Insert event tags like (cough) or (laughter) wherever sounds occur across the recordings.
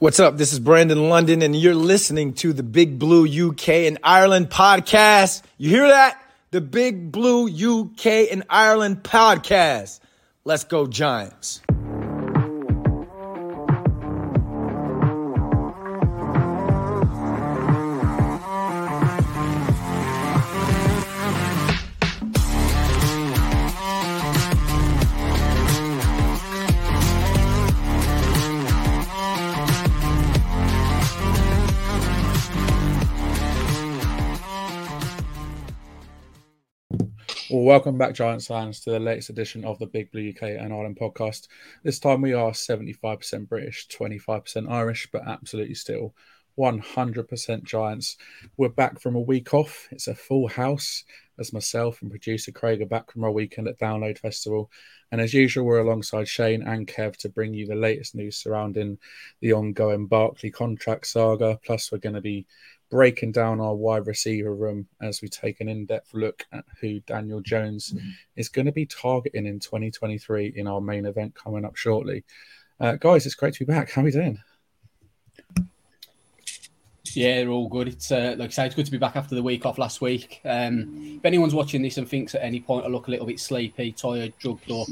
What's up? This is Brandon London, and you're listening to the Big Blue UK and Ireland podcast. You hear that? The Big Blue UK and Ireland podcast. Let's go, Giants. Welcome back, Giants fans, to the latest edition of the Big Blue UK and Ireland podcast. This time we are 75% British, 25% Irish, but absolutely still 100% Giants. We're back from a week off. It's a full house as myself and producer Craig are back from our weekend at Download Festival. And as usual, we're alongside Shane and Kev to bring you the latest news surrounding the ongoing Barkley contract saga. Plus, we're going to be breaking down our wide receiver room as we take an in-depth look at who Daniel Jones mm-hmm. is going to be targeting in 2023 in our main event coming up shortly. Uh, guys, it's great to be back. How are we doing? Yeah, all good. It's uh, like I say, it's good to be back after the week off last week. Um, if anyone's watching this and thinks at any point I look a little bit sleepy, tired, drugged up,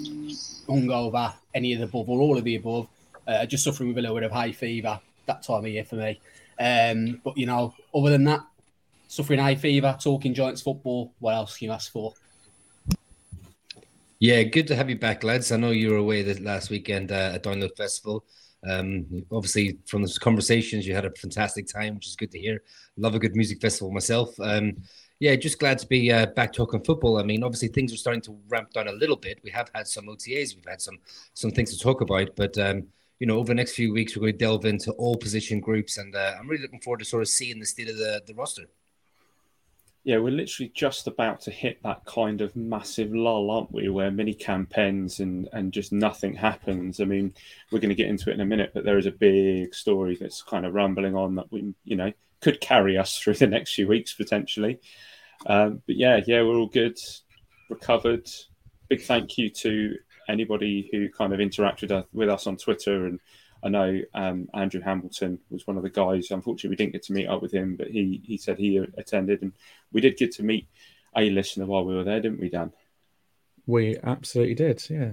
hungover, any of the above or all of the above, uh, just suffering with a little bit of high fever, that time of year for me. Um, but you know, other than that, suffering high fever, talking Giants football. What else can you ask for? Yeah, good to have you back, lads. I know you were away this last weekend uh, at Download Festival. Um, obviously, from the conversations, you had a fantastic time, which is good to hear. Love a good music festival myself. Um, yeah, just glad to be uh, back talking football. I mean, obviously things are starting to ramp down a little bit. We have had some OTAs, we've had some some things to talk about, but um, you know, over the next few weeks, we're going to delve into all position groups, and uh, I'm really looking forward to sort of seeing the state of the, the roster. Yeah, we're literally just about to hit that kind of massive lull, aren't we? Where mini campaigns and and just nothing happens. I mean, we're going to get into it in a minute, but there is a big story that's kind of rumbling on that we, you know, could carry us through the next few weeks potentially. Um, but yeah, yeah, we're all good, recovered. Big thank you to anybody who kind of interacted with us on Twitter. And I know um, Andrew Hamilton was one of the guys. Unfortunately, we didn't get to meet up with him, but he he said he attended, and we did get to meet a listener while we were there, didn't we, Dan? We absolutely did. Yeah.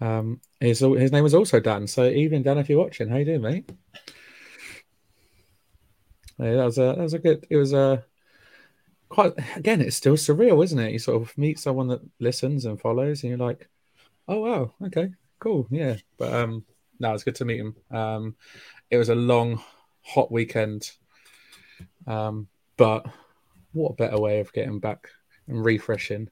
Um, his his name was also Dan. So even Dan, if you're watching, how you doing, mate? Yeah, that was a that was a good. It was a quite again. It's still surreal, isn't it? You sort of meet someone that listens and follows, and you're like, Oh wow, okay, cool, yeah. But um, no, it's good to meet him. Um, it was a long, hot weekend. Um, but what better way of getting back and refreshing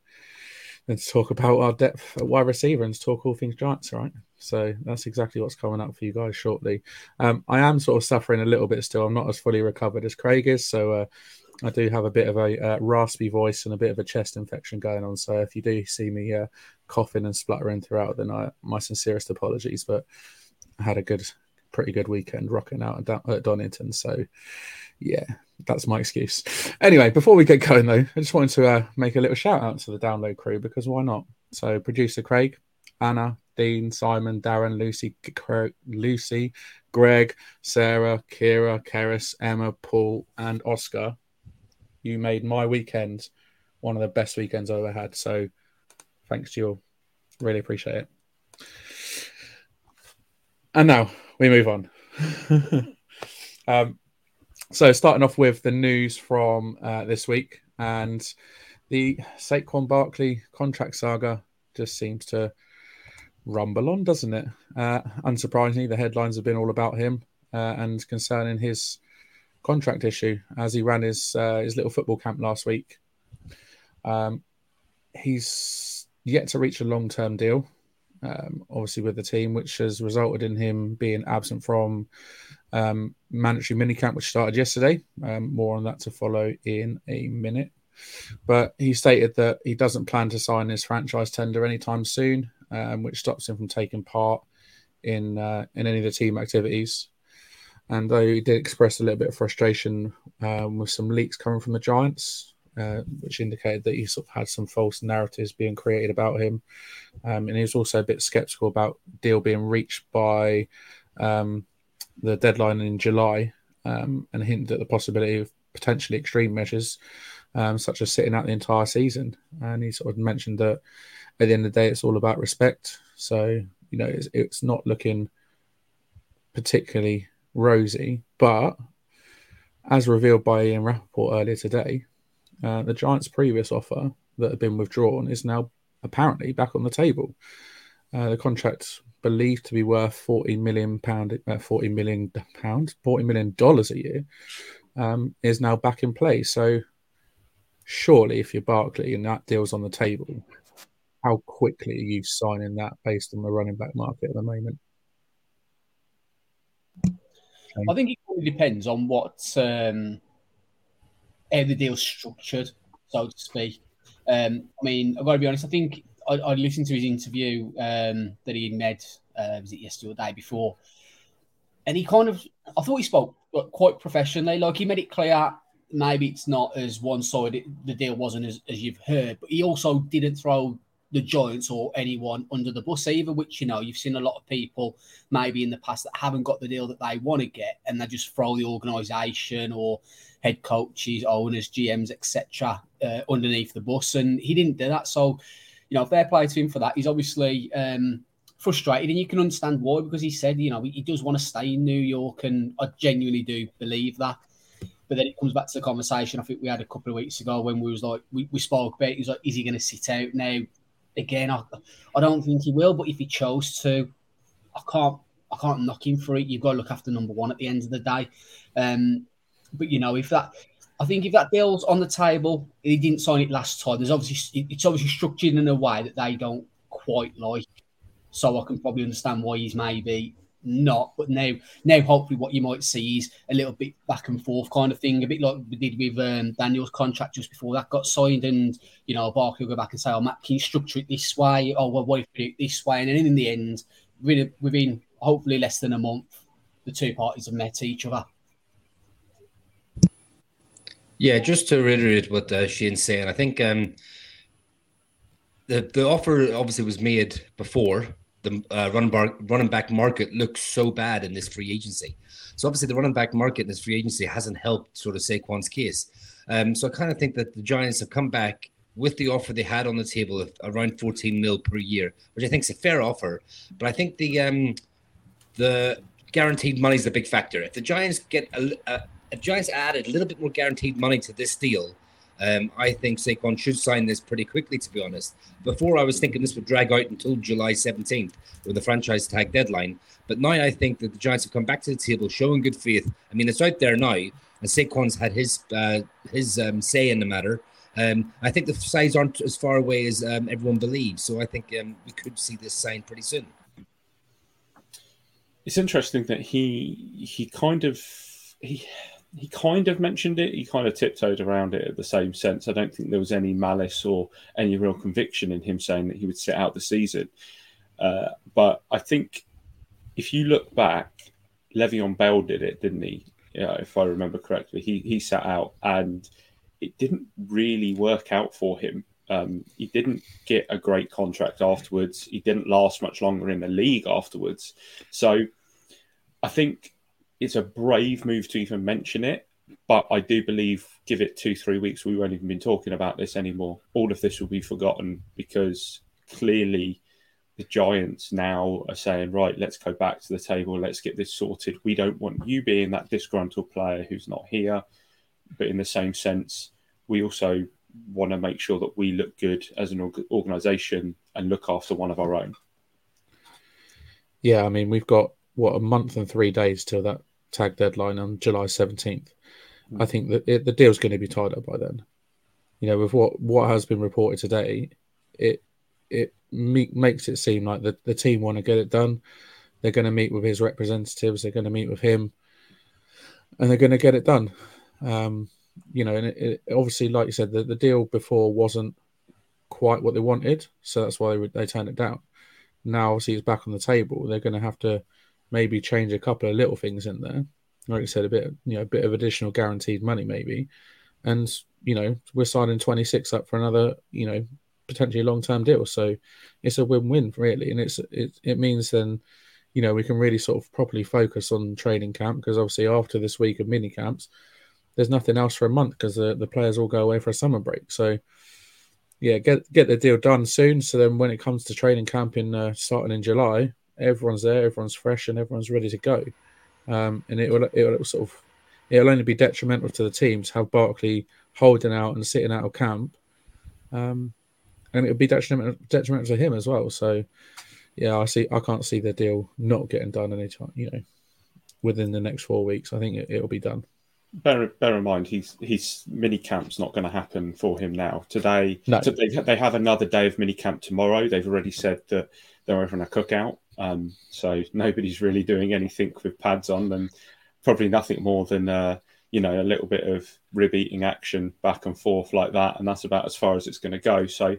than to talk about our depth at wide receiver and to talk all things Giants, right? So that's exactly what's coming up for you guys shortly. Um, I am sort of suffering a little bit still. I'm not as fully recovered as Craig is, so uh, I do have a bit of a uh, raspy voice and a bit of a chest infection going on. So if you do see me uh, coughing and spluttering throughout, then I, my sincerest apologies. But I had a good, pretty good weekend rocking out at, Donington. So yeah, that's my excuse. Anyway, before we get going though, I just wanted to uh, make a little shout out to the download crew because why not? So producer Craig, Anna, Dean, Simon, Darren, Lucy, Lucy, Greg, Sarah, Kira, Keris, Emma, Paul, and Oscar you made my weekend one of the best weekends I've ever had. So thanks to you all. Really appreciate it. And now we move on. (laughs) um, so starting off with the news from uh, this week and the Saquon Barkley contract saga just seems to rumble on, doesn't it? Uh, unsurprisingly, the headlines have been all about him uh, and concerning his contract issue as he ran his uh, his little football camp last week. Um, he's yet to reach a long term deal, um, obviously with the team, which has resulted in him being absent from um, mandatory minicamp, which started yesterday. Um, more on that to follow in a minute. But he stated that he doesn't plan to sign his franchise tender anytime soon, um, which stops him from taking part in uh, in any of the team activities. And he did express a little bit of frustration um, with some leaks coming from the Giants, uh, which indicated that he sort of had some false narratives being created about him. Um, and he was also a bit skeptical about deal being reached by um, the deadline in July um, and hinted at the possibility of potentially extreme measures, um, such as sitting out the entire season. And he sort of mentioned that at the end of the day, it's all about respect. So you know, it's, it's not looking particularly rosy, but as revealed by Ian Rapoport earlier today, uh, the Giants' previous offer that had been withdrawn is now apparently back on the table. Uh, the contract believed to be worth forty million pound, uh, forty million pounds, forty million dollars a year, um, is now back in place. So, surely, if you're Barkley and that deal's on the table, how quickly are you signing that based on the running back market at the moment? I think it really depends on what um, how the deal's structured, so to speak. Um, I mean, I've got to be honest. I think I, I listened to his interview um, that he made. Uh, was it yesterday or the day before? And he kind of, I thought he spoke quite professionally. Like he made it clear, maybe it's not as one-sided. The deal wasn't as, as you've heard, but he also didn't throw the Giants or anyone under the bus either, which you know you've seen a lot of people maybe in the past that haven't got the deal that they want to get, and they just throw the organisation or head coaches, owners, GMs, etc. Uh, underneath the bus, and he didn't do that. So, you know, fair play to him for that. He's obviously um, frustrated, and you can understand why because he said, you know, he does want to stay in New York, and I genuinely do believe that. But then it comes back to the conversation I think we had a couple of weeks ago when we was like we, we spoke about. He's like, is he going to sit out now? Again, I, I don't think he will. But if he chose to, I can't I can't knock him for it. You've got to look after number one at the end of the day. Um, but you know, if that, I think if that deal's on the table, he didn't sign it last time. There's obviously it's obviously structured in a way that they don't quite like. So I can probably understand why he's maybe not. But now, now hopefully, what you might see is a little bit back and forth kind of thing, a bit like we did with um, Daniel's contract just before that got signed, and you know, Barkley will go back and say, "Oh, Matt, can you structure it this way? Oh, well, what if we do it this way?" And then in the end, within, within hopefully less than a month, the two parties have met each other. Yeah, just to reiterate what uh, Shane's saying, I think um, the the offer obviously was made before the uh, running, bar, running back market looks so bad in this free agency. So obviously the running back market in this free agency hasn't helped sort of Saquon's case. Um, so I kind of think that the Giants have come back with the offer they had on the table of around 14 mil per year, which I think is a fair offer. But I think the um, the guaranteed money is the big factor. If the Giants get a, a, a Giants added a little bit more guaranteed money to this deal, um, I think Saquon should sign this pretty quickly, to be honest. Before, I was thinking this would drag out until July 17th with the franchise tag deadline. But now I think that the Giants have come back to the table, showing good faith. I mean, it's out there now, and Saquon's had his uh, his um, say in the matter. Um, I think the sides aren't as far away as um, everyone believes, so I think um, we could see this signed pretty soon. It's interesting that he he kind of he he kind of mentioned it. He kind of tiptoed around it at the same sense. I don't think there was any malice or any real conviction in him saying that he would sit out the season. Uh, but I think if you look back, Le'Veon Bell did it, didn't he? Yeah, if I remember correctly, he he sat out and it didn't really work out for him. Um, he didn't get a great contract afterwards. He didn't last much longer in the league afterwards. So I think it's a brave move to even mention it. But I do believe, give it two, three weeks, we won't even be talking about this anymore. All of this will be forgotten because clearly the Giants now are saying, right, let's go back to the table, let's get this sorted. We don't want you being that disgruntled player who's not here. But in the same sense, we also want to make sure that we look good as an organization and look after one of our own. Yeah, I mean, we've got what a month and three days till that tag deadline on July 17th. I think that it, the deal's going to be tied up by then. You know, with what what has been reported today, it it me, makes it seem like the, the team want to get it done. They're going to meet with his representatives. They're going to meet with him, and they're going to get it done. Um, you know, and it, it, obviously, like you said, the, the deal before wasn't quite what they wanted, so that's why they, they turned it down. Now, obviously, it's back on the table. They're going to have to maybe change a couple of little things in there. Like I said, a bit, you know, a bit of additional guaranteed money, maybe. And, you know, we're signing 26 up for another, you know, potentially long term deal. So it's a win win, really. And it's it, it means then you know we can really sort of properly focus on training camp because obviously after this week of mini camps, there's nothing else for a month because the, the players all go away for a summer break. So yeah, get get the deal done soon. So then when it comes to training camp in uh, starting in July, everyone's there, everyone's fresh, and everyone's ready to go. Um, and it will it will sort of it'll only be detrimental to the teams have Barkley holding out and sitting out of camp. Um, and it would be detrimental, detrimental to him as well. So, yeah, I see. I can't see the deal not getting done anytime. You know, within the next four weeks, I think it, will be done. Bear, bear in mind, he's his mini camp's not going to happen for him now. Today, no. so they, they have another day of mini camp tomorrow. They've already said that they're having a cookout. Um, so nobody's really doing anything with pads on, and probably nothing more than uh, you know a little bit of rib eating action back and forth like that, and that's about as far as it's going to go. So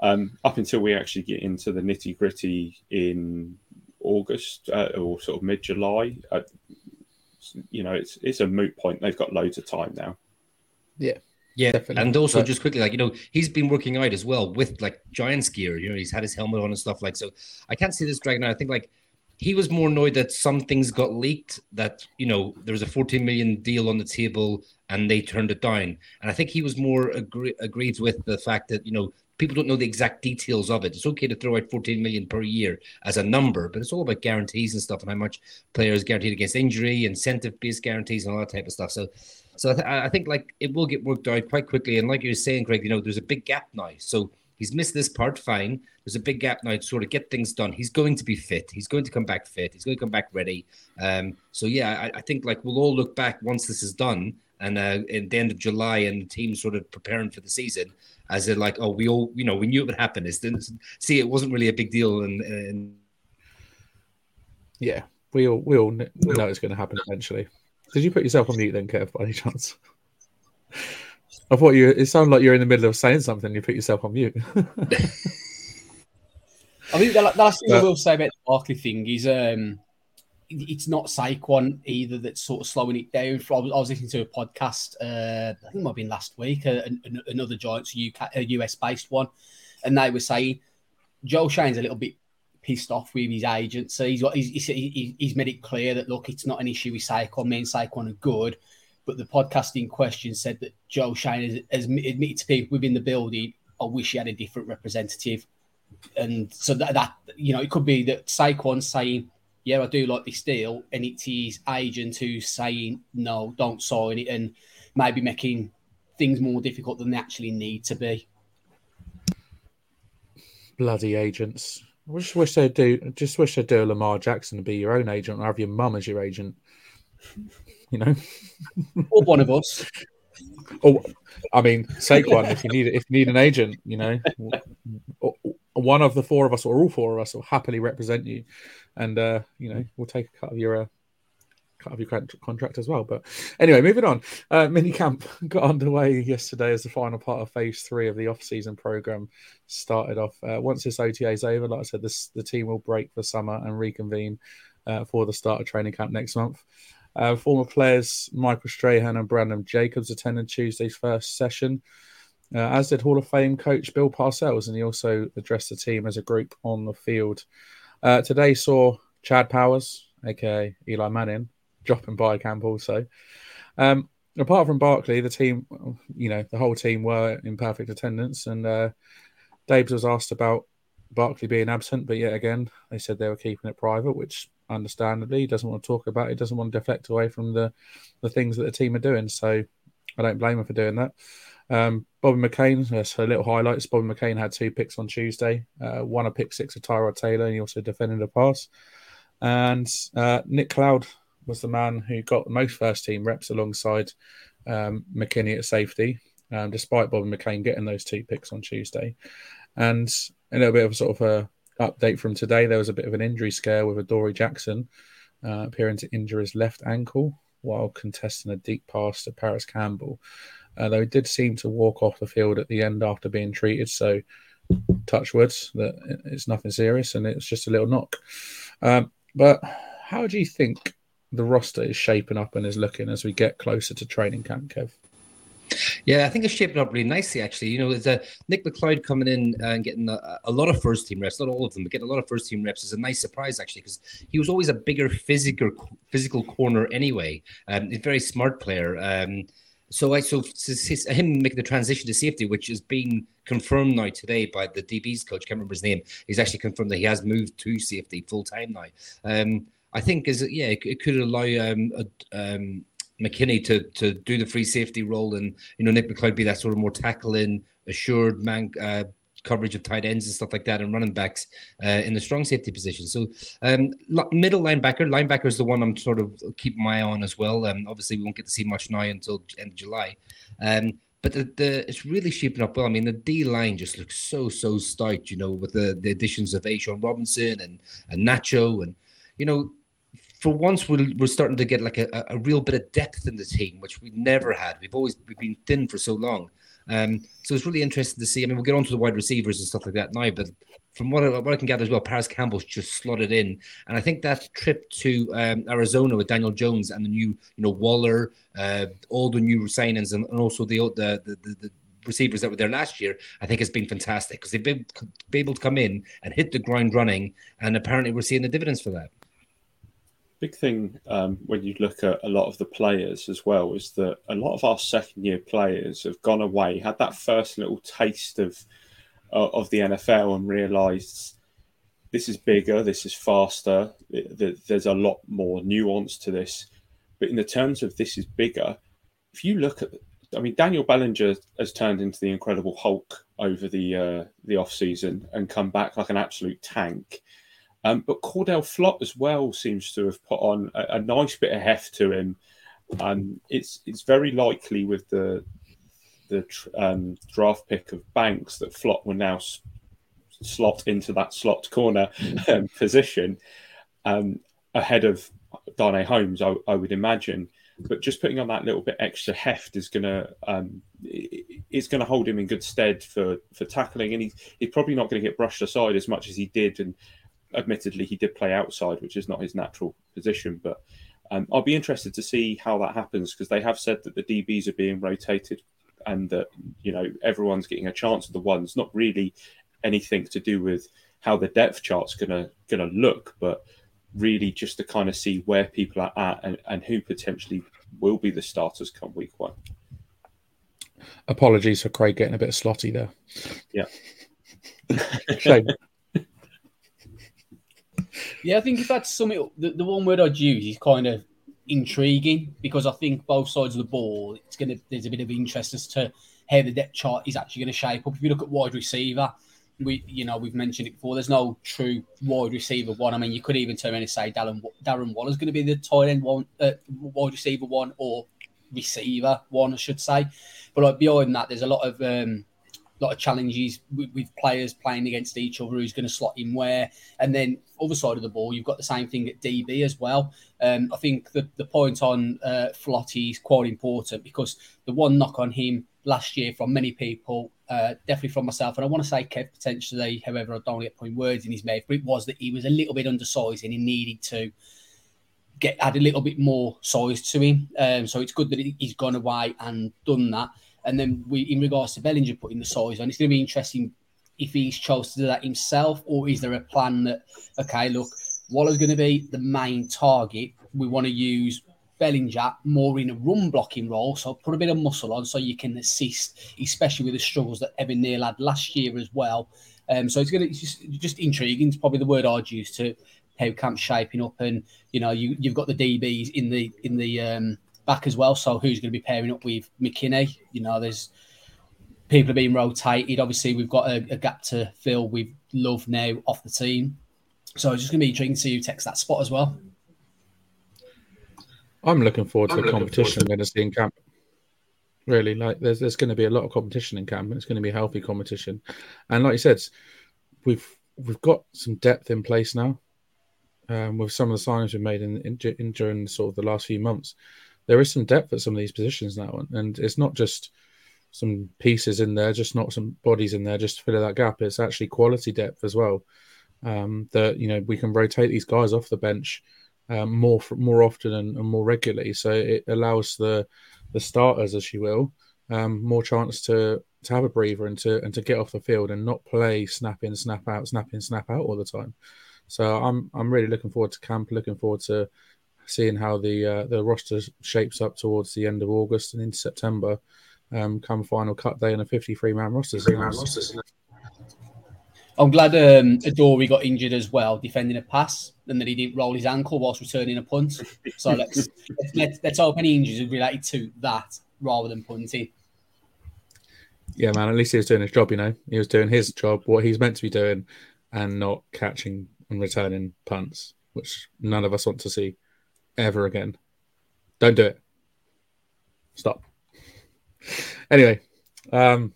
um, up until we actually get into the nitty gritty in August uh, or sort of mid July, uh, you know, it's it's a moot point. They've got loads of time now. Yeah. Yeah, Definitely. and also but, just quickly, like you know, he's been working out as well with like Giants gear. You know, he's had his helmet on and stuff like so. I can't see this dragging out. I think like he was more annoyed that some things got leaked that you know there was a 14 million deal on the table and they turned it down and i think he was more agree- agreed with the fact that you know people don't know the exact details of it it's okay to throw out 14 million per year as a number but it's all about guarantees and stuff and how much players guaranteed against injury incentive based guarantees and all that type of stuff so so I, th- I think like it will get worked out quite quickly and like you were saying craig you know there's a big gap now so He's missed this part, fine. There's a big gap now to sort of get things done. He's going to be fit. He's going to come back fit. He's going to come back ready. Um, so yeah, I, I, think like we'll all look back once this is done and uh, at the end of July and the team sort of preparing for the season as they're like, oh, we all, you know, we knew it would happen. It's, see, it wasn't really a big deal. And, and... yeah, we all we all know it's going to happen eventually. Did you put yourself on mute then, Kev, by any chance? I thought you. It sounded like you're in the middle of saying something. You put yourself on mute. (laughs) I think the, last thing but, I will say about the Barkley thing is um, it's not Saquon either that's sort of slowing it down. I was, I was listening to a podcast, uh, I think it might have been last week, uh, another Giants UK, US based one, and they were saying Joe Schoen's a little bit pissed off with his agent. So he's, he's, he's, he's made it clear that, look, it's not an issue with Saquon. Me and Saquon are good but the podcast in question said that Joe Schoen has, has admitted to people within the building, I wish he had a different representative. And so that, that you know, it could be that Saquon's saying, yeah, I do like this deal, and it's his agent who's saying, no, don't sign it, and maybe making things more difficult than they actually need to be. Bloody agents. I just wish they'd do. Just wish they'd do Lamar Jackson to be your own agent, or have your mum as your agent you know, (laughs) or one of us. Or, I mean, Saquon, if you need if you need an agent, you know, one of the four of us or all four of us will happily represent you, and uh, you know, we'll take a cut of your uh, of your contract as well. But anyway, moving on. Uh, mini camp (laughs) got underway yesterday as the final part of phase three of the off-season program started off. Uh, once this OTA is over, like I said, this the team will break for summer and reconvene uh, for the start of training camp next month. Uh, former players Michael Strahan and Brandon Jacobs attended Tuesday's first session, uh, as did Hall of Fame coach Bill Parcells, and he also addressed the team as a group on the field. Uh, today saw Chad Powers, aka Eli Manning, dropping by camp also. Um, apart from Barkley, the team, you know, the whole team were in perfect attendance, and uh, was asked about Barkley being absent, but yet again, they said they were keeping it private, which understandably. He doesn't want to talk about. He doesn't want to deflect away from the, the things that the team are doing. So I don't blame him for doing that. Um, Bobby McCain, that's a little highlights. Bobby McCain had two picks on Tuesday, uh, one a pick six of Tyrod Taylor, and he also defended a pass. And uh, Nick McCloud was the man who got the most first team reps alongside um, McKinney at safety, um, despite Bobby McCain getting those two picks on Tuesday. And a little bit of sort of a update from today, there was a bit of an injury scare with Adoree Jackson uh, appearing to injure his left ankle while contesting a deep pass to Parris Campbell. Uh, though he did seem to walk off the field at the end after being treated, so touch woods that it's nothing serious and it's just a little knock. Um, but how do you think the roster is shaping up and is looking as we get closer to training camp, Kev? Yeah, I think it's shaping up really nicely, actually. You know, there's a Nick McCloud coming in and getting a, a, lot of first team reps, not all of them, but getting a lot of first team reps is a nice surprise, actually, because he was always a bigger physical physical corner anyway. Um, a very smart player. Um, so I so him making the transition to safety, which is being confirmed now today by the DB's coach. Can't remember his name. He's actually confirmed that he has moved to safety full time now. Um, I think is yeah, it, it could allow um, a, um, McKinney to to do the free safety role, and you know Nick McCloud be that sort of more tackling, assured man uh, coverage of tight ends and stuff like that, and running backs uh, in the strong safety position. So um, middle linebacker, linebacker is the one I'm sort of keeping my eye on as well. Um, obviously, we won't get to see much now until end of July. Um, but the, the, it's really shaping up well. I mean, the D line just looks so so stout, you know, with the, the additions of A'Shawn Robinson and and Nacho, and you know, for once we're, we're starting to get like a, a real bit of depth in the team, which we never had. We've always we've been thin for so long. Um, so it's really interesting to see. I mean, we'll get on to the wide receivers and stuff like that now, but from what I, what I can gather as well, Parris Campbell's just slotted in, and I think that trip to um, Arizona with Daniel Jones and the new, you know, Waller, uh, all the new signings, and, and also the, the the, the, the receivers that were there last year, I think has been fantastic because they've been, been able to come in and hit the ground running, and apparently we're seeing the dividends for that big thing um, when you look at a lot of the players as well is that a lot of our second year players have gone away, had that first little taste of uh, of the NFL, and realised this is bigger, this is faster. There's a lot more nuance to this. But in the terms of this is bigger, if you look at, I mean, Daniel Bellinger has turned into the Incredible Hulk over the uh, the off season and come back like an absolute tank. Um, but Cor'Dale Flott as well seems to have put on a, a nice bit of heft to him. Um, it's it's very likely with the the um, draft pick of Banks that Flott will now s- slot into that slot corner um, position um, ahead of Darnay Holmes, I, I, would imagine. But just putting on that little bit extra heft is gonna um, it's going to hold him in good stead for for tackling, and he's he's probably not going to get brushed aside as much as he did and admittedly, he did play outside, which is not his natural position. But um, I'll be interested to see how that happens because they have said that the DBs are being rotated and that you know everyone's getting a chance of the ones. Not really anything to do with how the depth chart's gonna gonna look, but really just to kind of see where people are at and, and who potentially will be the starters come week one. Apologies for Craig getting a bit slotty there. Yeah. (laughs) Shame. Yeah, I think if that's something, the, the one word I'd use is kind of intriguing because I think both sides of the ball, it's gonna there's a bit of interest as to how the depth chart is actually going to shape up. If you look at wide receiver, we you know we've mentioned it before. There's no true wide receiver one. I mean, you could even turn around and say Darren Darren Waller's going to be the tight end one, uh, wide receiver one, or receiver one, I should say. But like beyond that, there's a lot of um, lot of challenges with, with, players playing against each other who's going to slot in where. And then other side of the ball, you've got the same thing at DB as well. Um, I think the, the point on uh, Flotty is quite important because the one knock on him last year from many people, uh, definitely from myself, and I want to say Kev potentially, however, I don't get putting words in his mouth, but it was that he was a little bit undersized and he needed to get add a little bit more size to him. Um, so it's good that he's gone away and done that. And then we, in regards to Bellinger putting the size on, it's going to be interesting if he's chose to do that himself, or is there a plan that okay, look, Waller's going to be the main target. We want to use Bellinger more in a run blocking role, so put a bit of muscle on so you can assist, especially with the struggles that Evan Neal had last year as well. Um, so it's going to just, just intriguing. It's probably the word I'd use to how camp's shaping up, and you know you you've got the DBs in the in the um, back as well. So who's going to be pairing up with McKinney? You know, there's people are being rotated. Obviously, we've got a, a gap to fill with Love now off the team. So it's just going to be intriguing to see who takes that spot as well. I'm looking forward to I'm the competition we're going to see in camp. Really, like there's there's going to be a lot of competition in camp, and it's going to be healthy competition. And like you said, we've we've got some depth in place now. Um, with some of the signings we've made in, in, in during sort of the last few months, there is some depth at some of these positions now, and it's not just some pieces in there, just not some bodies in there, just to fill that gap. It's actually quality depth as well. Um, that you know we can rotate these guys off the bench um, more more often and, and, more regularly, so it allows the the starters, as you will, um, more chance to to have a breather and to and to get off the field and not play snap in, snap out, snap in, snap out all the time. So I'm I'm really looking forward to camp, looking forward to seeing how the uh, the roster shapes up towards the end of August and into September. Um, come final cut day and a 53 man roster. I'm glad um, Adoree got injured as well, defending a pass, and that he didn't roll his ankle whilst returning a punt. So (laughs) let's let's, let's, let's hope any injuries are related to that rather than punting. Yeah, man. At least he was doing his job. You know, he was doing his job, what he's meant to be doing, and not catching and returning punts, which none of us want to see ever again. Don't do it. Stop. Anyway, um,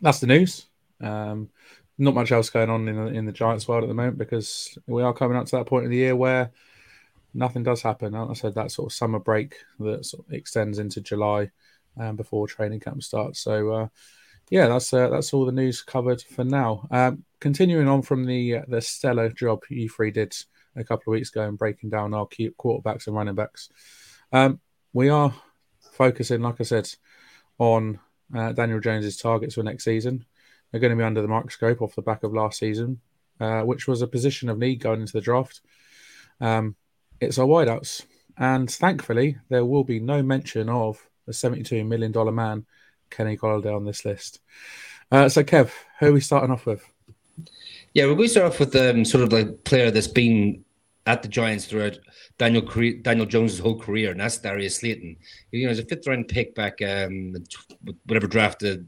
that's the news. Um, not much else going on in the, in the Giants world at the moment because we are coming up to that point of the year where nothing does happen. Like I said that sort of summer break that sort of extends into July um, before training camp starts. So uh, yeah, that's uh, that's all the news covered for now. Um, continuing on from the uh, the stellar job you three did a couple of weeks ago and breaking down our key quarterbacks and running backs, um, we are focusing, like I said, on uh, Daniel Jones's targets for next season. They're going to be under the microscope off the back of last season, uh, which was a position of need going into the draft. Um, it's our wideouts, and thankfully there will be no mention of the seventy-two million dollar man Kenny Golladay on this list. Uh, so, Kev, who are we starting off with? Yeah, we're going to start off with um, sort of like player that's been at the Giants throughout Daniel Daniel Jones's whole career, and that's Darius Slayton. You know, he's a fifth round pick back, um, whatever draft it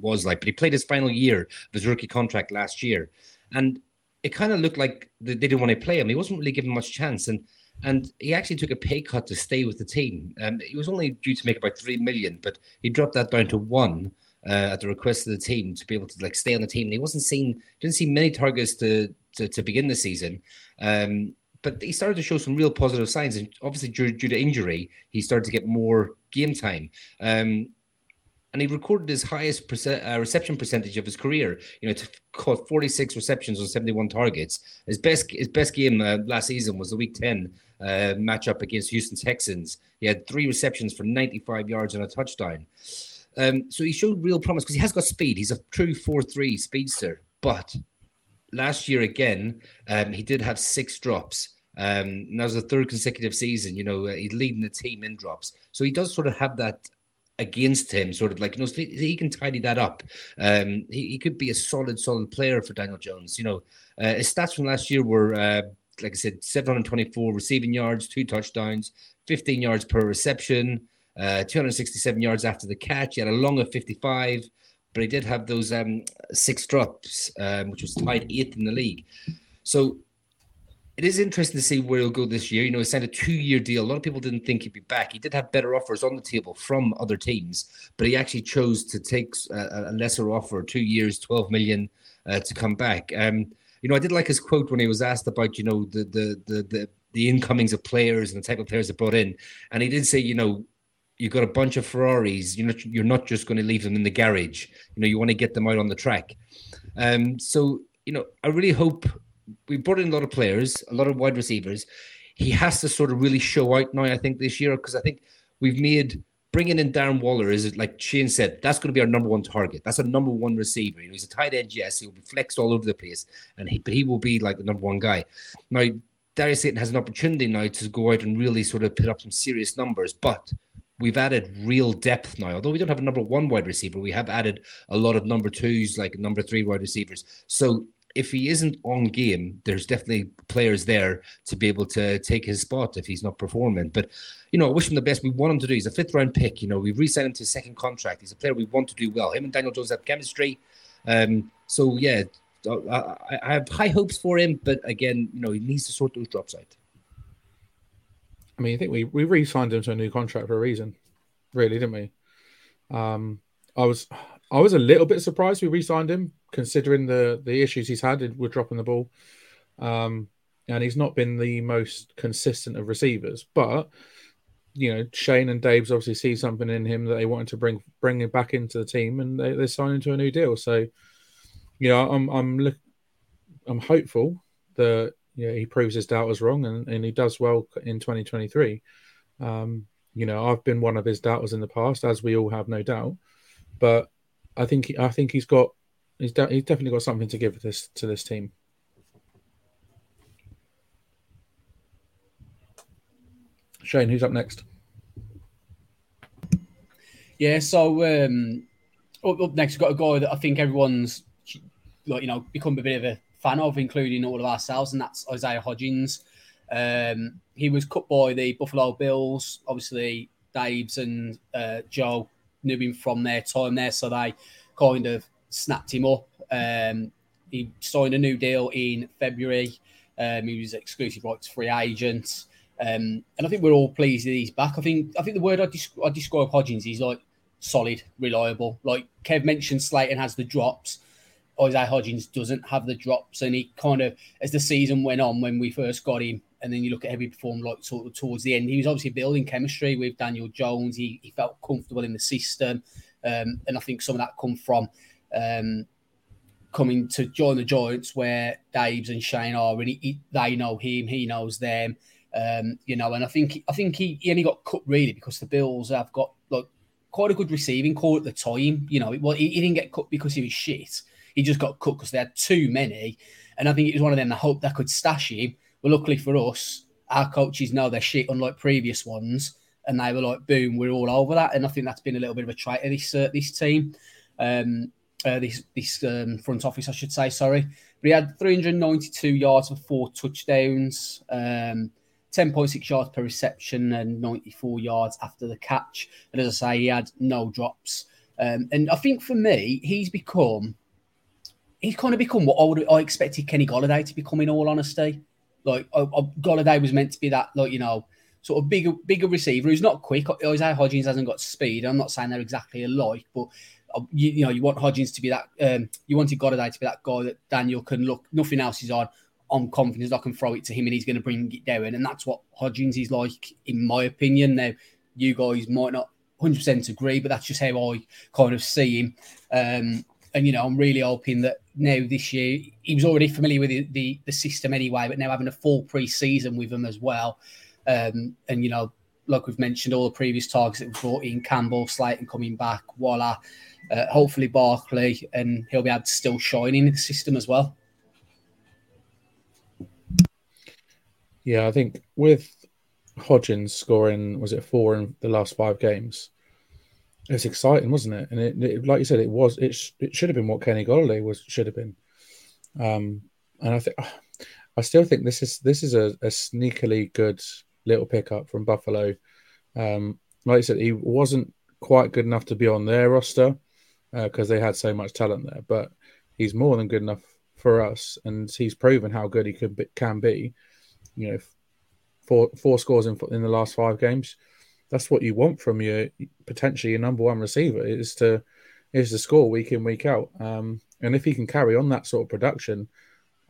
was like, but he played his final year of his rookie contract last year, and it kind of looked like they didn't want to play him. He wasn't really given much chance, and and he actually took a pay cut to stay with the team. Um, he was only due to make about three million, but he dropped that down to one uh, at the request of the team to be able to like stay on the team. And he wasn't seen, didn't see many targets to to, to begin the season. Um, but he started to show some real positive signs, and obviously due, due to injury, he started to get more game time. Um, and he recorded his highest perce- uh, reception percentage of his career. You know, to caught 46 receptions on 71 targets. His best his best game uh, last season was the Week 10 uh, matchup against Houston Texans. He had three receptions for 95 yards and a touchdown. Um, so he showed real promise because he has got speed. He's a true 4-3 speedster. But last year again, um, he did have six drops. Um, and that was the third consecutive season. You know, uh, he's leading the team in drops. So he does sort of have that against him, sort of like you know he can tidy that up. Um, he, he could be a solid, solid player for Daniel Jones. You know, uh, his stats from last year were, uh, like I said, 724 receiving yards, two touchdowns, 15 yards per reception, uh, 267 yards after the catch. He had a long of 55, but he did have those um, six drops, um, which was tied eighth in the league. So it is interesting to see where he'll go this year. You know, he signed a two-year deal. A lot of people didn't think he'd be back. He did have better offers on the table from other teams, but he actually chose to take a, a lesser offer, two years, twelve million, uh, to come back. Um, you know, I did like his quote when he was asked about, you know, the the the the, the incomings of players and the type of players they brought in, and he did say, you know, you've got a bunch of Ferraris. You're not you're not just going to leave them in the garage. You know, you want to get them out on the track. Um, so you know, I really hope we brought in a lot of players, a lot of wide receivers. He has to sort of really show out now, I think, this year, because I think we've made bringing in Darren Waller is like Shane said, that's going to be our number one target. That's a number one receiver. You know, he's a tight end, yes, he'll be flexed all over the place, and he, but he will be like the number one guy. Now, Darius Slayton has an opportunity now to go out and really sort of put up some serious numbers, but we've added real depth now. Although we don't have a number one wide receiver, we have added a lot of number twos, like number three wide receivers. So if he isn't on game, there's definitely players there to be able to take his spot if he's not performing. But you know, I wish him the best. We want him to do. He's a fifth round pick. You know, we've re-signed him to a second contract. He's a player we want to do well. Him and Daniel Jones have chemistry. Um, so yeah, I, I have high hopes for him. But again, you know, he needs to sort those drops out. I mean, I think we we re-signed him to a new contract for a reason, really, didn't we? Um, I was I was a little bit surprised we re-signed him considering the the issues he's had with dropping the ball. Um, and he's not been the most consistent of receivers, but you know, Schoen and Daboll's obviously see something in him that they wanted to bring bring him back into the team, and they, they're signing to a new deal. So, you know, I'm I'm look, I'm hopeful that you know, he proves his doubters wrong, and, and he does well in 2023. Um, you know, I've been one of his doubters in the past, as we all have, no doubt. but I think I think he's got he's, de- he's definitely got something to give this to this team. Shane, who's up next? Yeah, so um, up, up next, we've got a guy that I think everyone's like you know become a bit of a fan of, including all of ourselves, and that's Isaiah Hodgins. Um, he was cut by the Buffalo Bills. Obviously, Daboll's and uh, Joe knew him from their time there, so they kind of snapped him up. Um, he signed a new deal in February. Um, he was exclusive rights free agent. Um, and I think we're all pleased that he's back. I think I think the word I, I describe Hodgins is like solid, reliable. Like Kev mentioned, Slayton has the drops. Isaiah Hodgins doesn't have the drops, and he kind of, as the season went on, when we first got him, and then you look at how he performed like sort of towards the end, he was obviously building chemistry with Daniel Jones. He, he felt comfortable in the system, um, and I think some of that come from um, coming to join the Giants, where Daboll's and Schoen are, and he, he, they know him, he knows them. Um, you know, and I think I think he, he only got cut really because the Bills have got like quite a good receiving corps at the time. You know, well, he, he didn't get cut because he was shit. He just got cut because they had too many. And I think it was one of them that hoped they could stash him. But luckily for us, our coaches know their shit, unlike previous ones. And they were like, boom, we're all over that. And I think that's been a little bit of a trait of this uh, this team, um, uh, this this um, front office, I should say. Sorry, but he had 392 yards for four touchdowns. Um, 10.6 yards per reception and 94 yards after the catch. And as I say, he had no drops. Um, and I think for me, he's become, he's kind of become what I, would, I expected Kenny Golladay to become, in all honesty. Like, I, I, Golladay was meant to be that, like, you know, sort of bigger bigger receiver who's not quick. Isaiah Hodgins hasn't got speed. I'm not saying they're exactly alike, but uh, you, you know, you want Hodgins to be that, um, you wanted Golladay to be that guy that Daniel can look, nothing else is on I'm confident I can throw it to him and he's going to bring it down. And that's what Hodgins is like, in my opinion. Now, you guys might not 100% agree, but that's just how I kind of see him. Um, and, you know, I'm really hoping that now this year, he was already familiar with the, the, the system anyway, but now having a full pre season with him as well. Um, and, you know, like we've mentioned, all the previous targets that we brought in Campbell, Slayton coming back, Waller, uh, hopefully Barkley, and he'll be able to still shine in the system as well. Yeah, I think with Hodgins scoring, was it four in the last five games? It was exciting, wasn't it? And it, it like you said, it was. It sh- it should have been what Kenny Golladay was should have been. Um, and I think I still think this is this is a, a sneakily good little pickup from Buffalo. Um, like I said, he wasn't quite good enough to be on their roster because uh, they had so much talent there, but he's more than good enough for us, and he's proven how good he could be, can be you know, four four scores in in the last five games. That's what you want from your potentially your number one receiver is to is to score week in week out. Um, and if he can carry on that sort of production,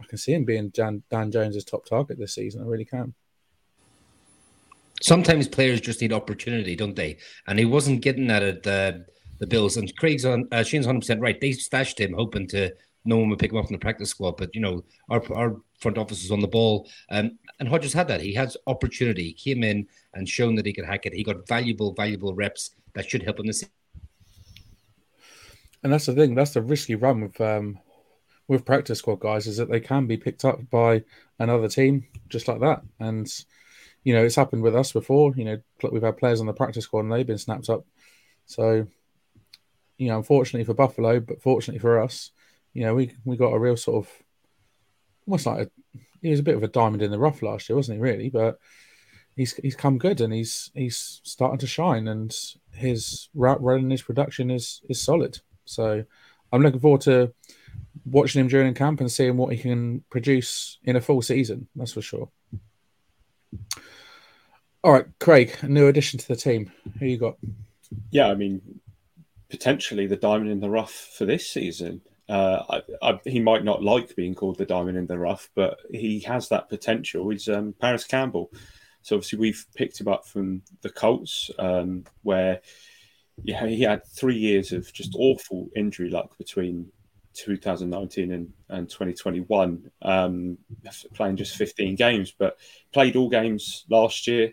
I can see him being Dan, Dan Jones's top target this season. I really can. Sometimes players just need opportunity, don't they? And he wasn't getting that at the the Bills. And Craig's on uh, Shane's hundred percent right. They stashed him, hoping to no one would pick him up from the practice squad. But you know, our our front office was on the ball, um, and Hodges had that. He had opportunity. He came in and shown that he could hack it. He got valuable, valuable reps that should help him this. And that's the thing. That's the risky run with um, with practice squad guys is that they can be picked up by another team just like that. And you know, it's happened with us before. You know, we've had players on the practice squad and they've been snapped up. So, you know, unfortunately for Buffalo, but fortunately for us, you know, we we got a real sort of almost like a, he was a bit of a diamond in the rough last year, wasn't he? Really, but he's he's come good and he's he's starting to shine, and his route running, his production is is solid. So I'm looking forward to watching him during camp and seeing what he can produce in a full season. That's for sure. All right, Craig, a new addition to the team. Who you got? Yeah, I mean, potentially the diamond in the rough for this season. Uh, I, I, he might not like being called the diamond in the rough, but he has that potential. He's um, Parris Campbell. So obviously we've picked him up from the Colts, um, where yeah he had three years of just awful injury luck between 2019 and, and 2021, um, playing just 15 games, but played all games last year.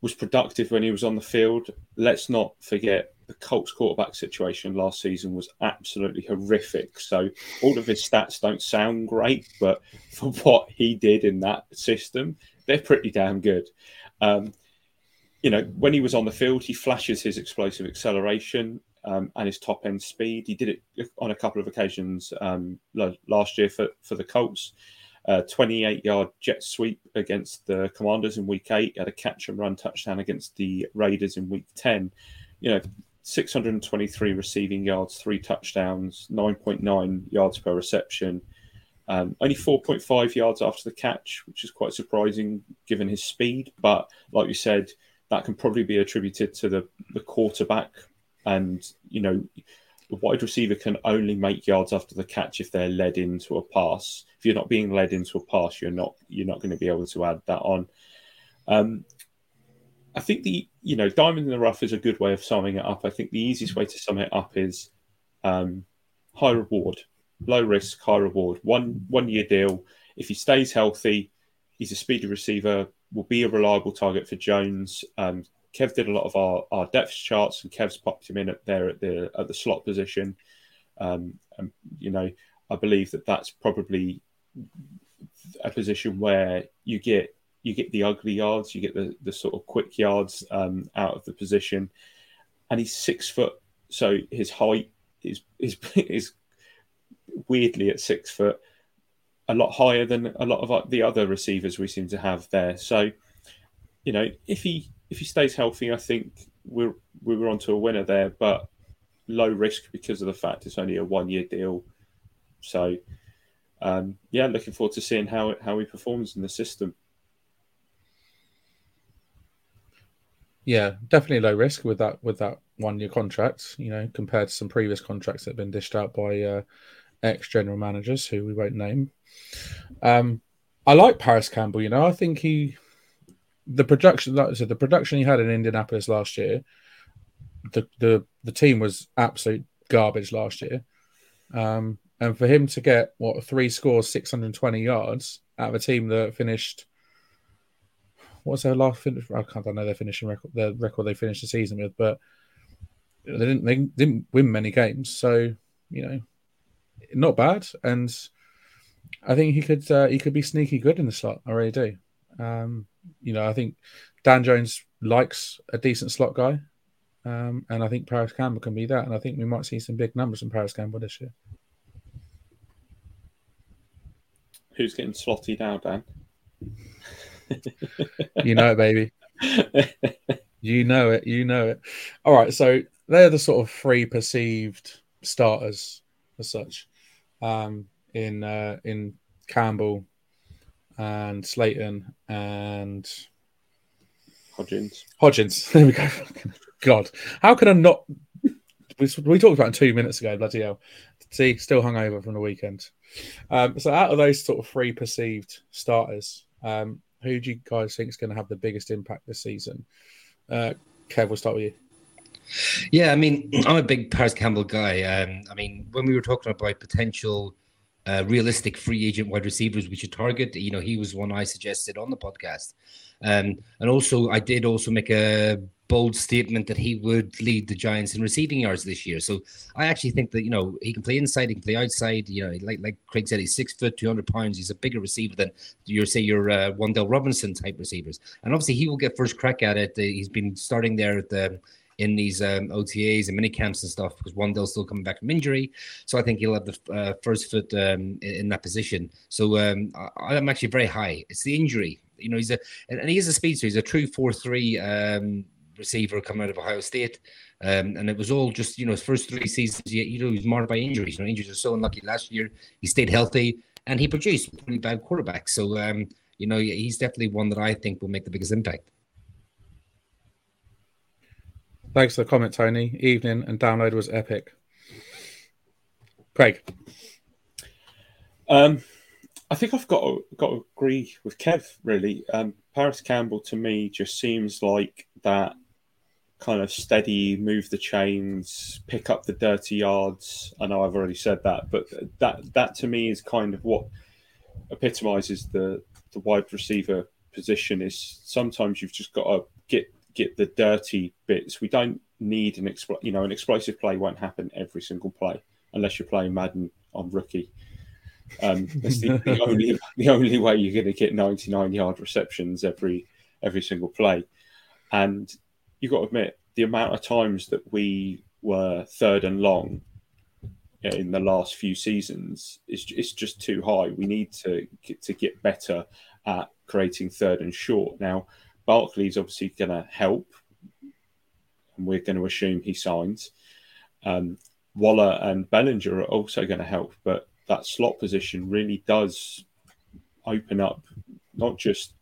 Was productive when he was on the field. Let's not forget the Colts quarterback situation last season was absolutely horrific. So all of his stats don't sound great, but (laughs) for what he did in that system, they're pretty damn good. Um, you know, when he was on the field, he flashes his explosive acceleration um, and his top end speed. He did it on a couple of occasions um, last year for, for the Colts. Uh, 28 yard jet sweep against the Commanders in week eight, had a catch and run touchdown against the Raiders in week 10. You know, 623 receiving yards, three touchdowns, 9.9 yards per reception. Um, only 4.5 yards after the catch, which is quite surprising given his speed. But like you said, that can probably be attributed to the, the quarterback. And, you know, the wide receiver can only make yards after the catch if they're led into a pass. If you're not being led into a pass, you're not you're not going to be able to add that on. Um, I think the you know diamond in the rough is a good way of summing it up. I think the easiest way to sum it up is um, high reward, low risk, high reward. One one year deal. If he stays healthy, he's a speedy receiver. Will be a reliable target for Jones. Um, Kev did a lot of our, our depth charts, and Kev's popped him in at there at the at the slot position. Um, and you know, I believe that that's probably a position where you get you get the ugly yards, you get the, the sort of quick yards um, out of the position. And he's six foot, so his height is is (laughs) is weirdly at six foot, a lot higher than a lot of the other receivers we seem to have there. So, you know, if he if he stays healthy, I think we're we were onto a winner there, but low risk because of the fact it's only a one year deal. So, um, yeah, looking forward to seeing how how he performs in the system. Yeah, definitely low risk with that with that one year contract. You know, compared to some previous contracts that have been dished out by uh, ex general managers who we won't name. Um, I like Parris Campbell. You know, I think he the production said, the production he had in Indianapolis last year. The the the team was absolute garbage last year. Um, and for him to get what three scores, six hundred and twenty yards out of a team that finished what's their last finish? I can't I know their finishing record, the record they finished the season with, but they didn't they didn't win many games, so you know, not bad. And I think he could uh, he could be sneaky good in the slot. I really do. Um, you know, I think Dan Jones likes a decent slot guy, um, and I think Parris Campbell can be that. And I think we might see some big numbers from Parris Campbell this year. Who's getting slotted now, Dan? You know it, baby. you know it. You know it. All right. So they're the sort of three perceived starters as such um, in uh, in Campbell and Slayton and Hodgins. Hodgins. (laughs) There we go. God, how could I not? We, we talked about two minutes ago. Bloody hell. See, still hungover from the weekend. Um, so, out of those sort of three perceived starters, um, who do you guys think is going to have the biggest impact this season? Uh, Kev, we'll start with you. Yeah, I mean, I'm a big Parris Campbell guy. Um, I mean, when we were talking about potential uh, realistic free agent wide receivers we should target, you know, he was one I suggested on the podcast. Um, and also, I did also make a bold statement that he would lead the Giants in receiving yards this year. So I actually think that you know he can play inside, he can play outside. You know, like like Craig said, he's six foot, two hundred pounds. He's a bigger receiver than your say your uh, Wan'Dale Robinson type receivers. And obviously, he will get first crack at it. He's been starting there at the in these um, OTAs and mini camps and stuff because Wan'Dale's still coming back from injury. So I think he'll have the uh, first foot um, in, that position. So um, I, am actually very high. It's the injury. You know, he's a and he is a speedster. He's a true four three um, receiver coming out of Ohio State. Um, and it was all just, you know, his first three seasons, you know, he was marred by injuries. You know, injuries are so unlucky last year. He stayed healthy and he produced pretty bad quarterback. So, um, you know, he's definitely one that I think will make the biggest impact. Thanks for the comment, Tony. Evening and download was epic. Craig. Um, I think I've got to, got to agree with Kev. Really, um, Parris Campbell to me just seems like that kind of steady, move the chains, pick up the dirty yards. I know I've already said that, but that that to me is kind of what epitomizes the the wide receiver position. Is sometimes you've just got to get get the dirty bits. We don't need an expl- you know an explosive play won't happen every single play unless you're playing Madden on rookie. Um, that's the, the (laughs) only the only way you're going to get 99 yard receptions every every single play. And you've got to admit the amount of times that we were third and long in the last few seasons is it's just too high. We need to get, to get better at creating third and short. Now, Barkley's obviously going to help, and we're going to assume he signs. Um, Waller and Bellinger are also going to help, but that slot position really does open up not just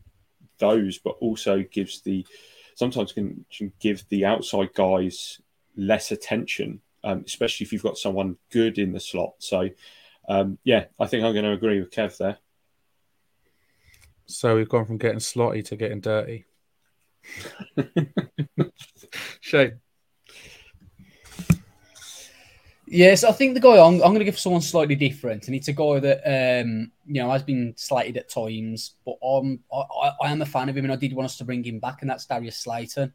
those, but also gives the sometimes can, can give the outside guys less attention, um, especially if you've got someone good in the slot. So, um, yeah, I think I'm going to agree with Kev there. So we've gone from getting slotty to getting dirty. (laughs) Shane. Yes, I think the guy I'm, I'm going to give someone slightly different, and it's a guy that um, you know has been slighted at times, but I'm, I, I am a fan of him, and I did want us to bring him back, and that's Darius Slayton.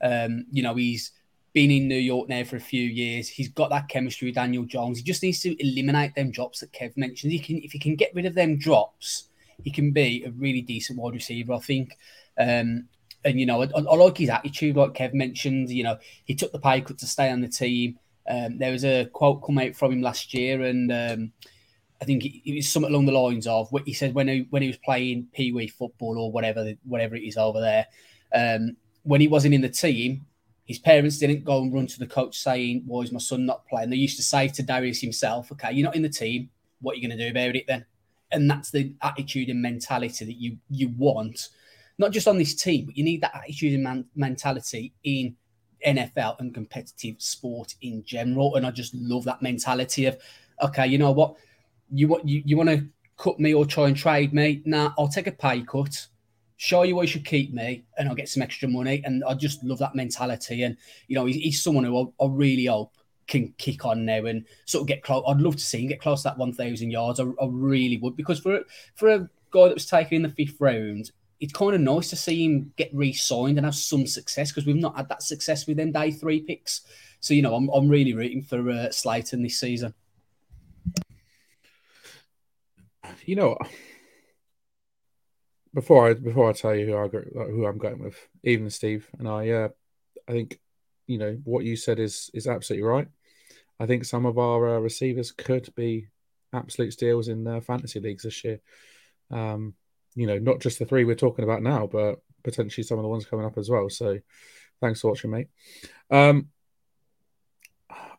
Um, you know, he's been in New York now for a few years. He's got that chemistry with Daniel Jones. He just needs to eliminate them drops that Kev mentioned. He can, if he can get rid of them drops, he can be a really decent wide receiver, I think. Um, and you know, I, I, like his attitude, like Kev mentioned. You know, he took the pay cut to stay on the team. Um, there was a quote come out from him last year, and um, I think it, was something along the lines of what he said when he when he was playing pee wee football or whatever whatever it is over there. Um, when he wasn't in the team, his parents didn't go and run to the coach saying, "Why is my son not playing?" They used to say to Darius himself, "Okay, you're not in the team. What are you going to do about it then?" And that's the attitude and mentality that you you want, not just on this team, but you need that attitude and man- mentality in NFL and competitive sport in general. And I just love that mentality of, okay, you know what, you want you, you want to cut me or try and trade me? Nah, I'll take a pay cut. Show you why you should keep me, and I'll get some extra money. And I just love that mentality. And you know, he's, he's someone who I, I, really hope can kick on now and sort of get close. I'd love to see him get close to that 1,000 yards. I, I really would because for for a guy that was taken in the fifth round, it's kind of nice to see him get re-signed and have some success because we've not had that success with them day three picks. So you know, I'm I'm really rooting for uh, Slayton this season. You know, before I before I tell you who I who I'm going with, even Steve and I, uh, I think you know what you said is is absolutely right. I think some of our uh, receivers could be absolute steals in uh, fantasy leagues this year. Um, you know, not just the three we're talking about now, but potentially some of the ones coming up as well. So thanks for watching, mate. Um,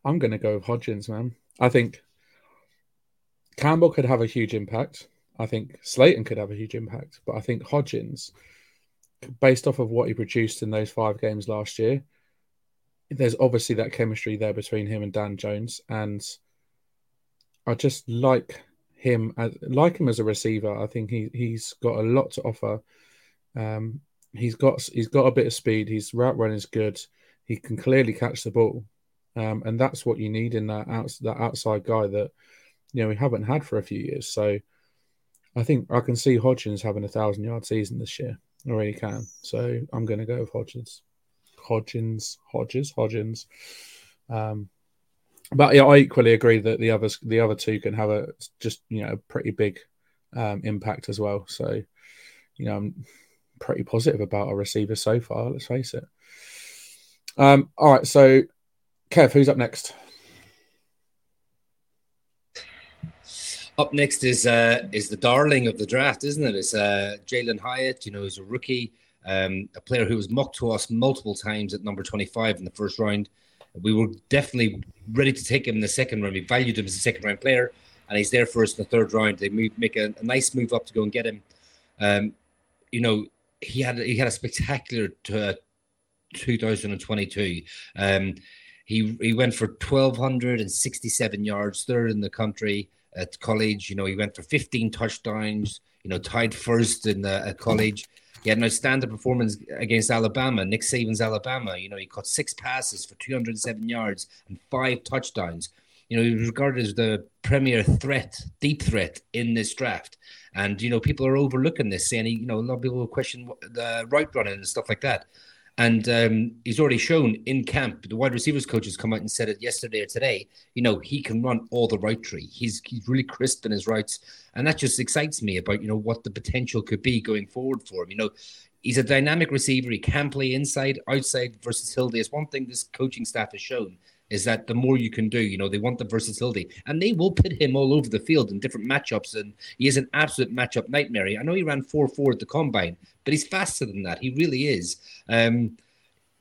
I'm going to go with Hodgins, man. I think Campbell could have a huge impact. I think Slayton could have a huge impact, but I think Hodgins, based off of what he produced in those five games last year, there's obviously that chemistry there between him and Dan Jones, and I just like him as like him as a receiver. I think he he's got a lot to offer. Um, he's got he's got a bit of speed. His route running is good. He can clearly catch the ball, um, and that's what you need in that out, that outside guy that you know we haven't had for a few years. So I think I can see Hodgins having a thousand yard season this year. I really can. So I'm going to go with Hodgins. Hodgins, Hodges, Hodgins. Um, but yeah, I equally agree that the others, the other two, can have a just you know pretty big um, impact as well. So, you know, I'm pretty positive about our receivers so far. Let's face it. Um, all right, so Kev, who's up next? Up next is uh, is the darling of the draft, isn't it? It's uh, Jalin Hyatt. You know, he's a rookie, um, a player who was mocked to us multiple times at number twenty five in the first round. We were definitely ready to take him in the second round. We valued him as a second round player, and he's there for us in the third round. They move, make a, a, nice move up to go and get him. Um, you know, he had he had a spectacular t- uh, 2022. Um, he he went for 1267 yards, third in the country at college. You know, he went for 15 touchdowns. You know, tied first in the college. He had an outstanding performance against Alabama, Nick Saban's Alabama. You know, he caught six passes for 207 yards and five touchdowns. You know, he was regarded as the premier threat, deep threat in this draft. And, you know, people are overlooking this, saying, you know, a lot of people will question the right running and stuff like that. And um, he's already shown in camp. The wide receivers coach has come out and said it yesterday or today. You know, he can run all the right tree. He's he's really crisp in his routes, and that just excites me about you know what the potential could be going forward for him. You know, he's a dynamic receiver. He can play inside, outside versus versatility. It's one thing this coaching staff has shown is that the more you can do, you know, they want the versatility and they will put him all over the field in different matchups. And he is an absolute matchup nightmare. I know he ran 4 4 at the combine, but he's faster than that. He really is. Um,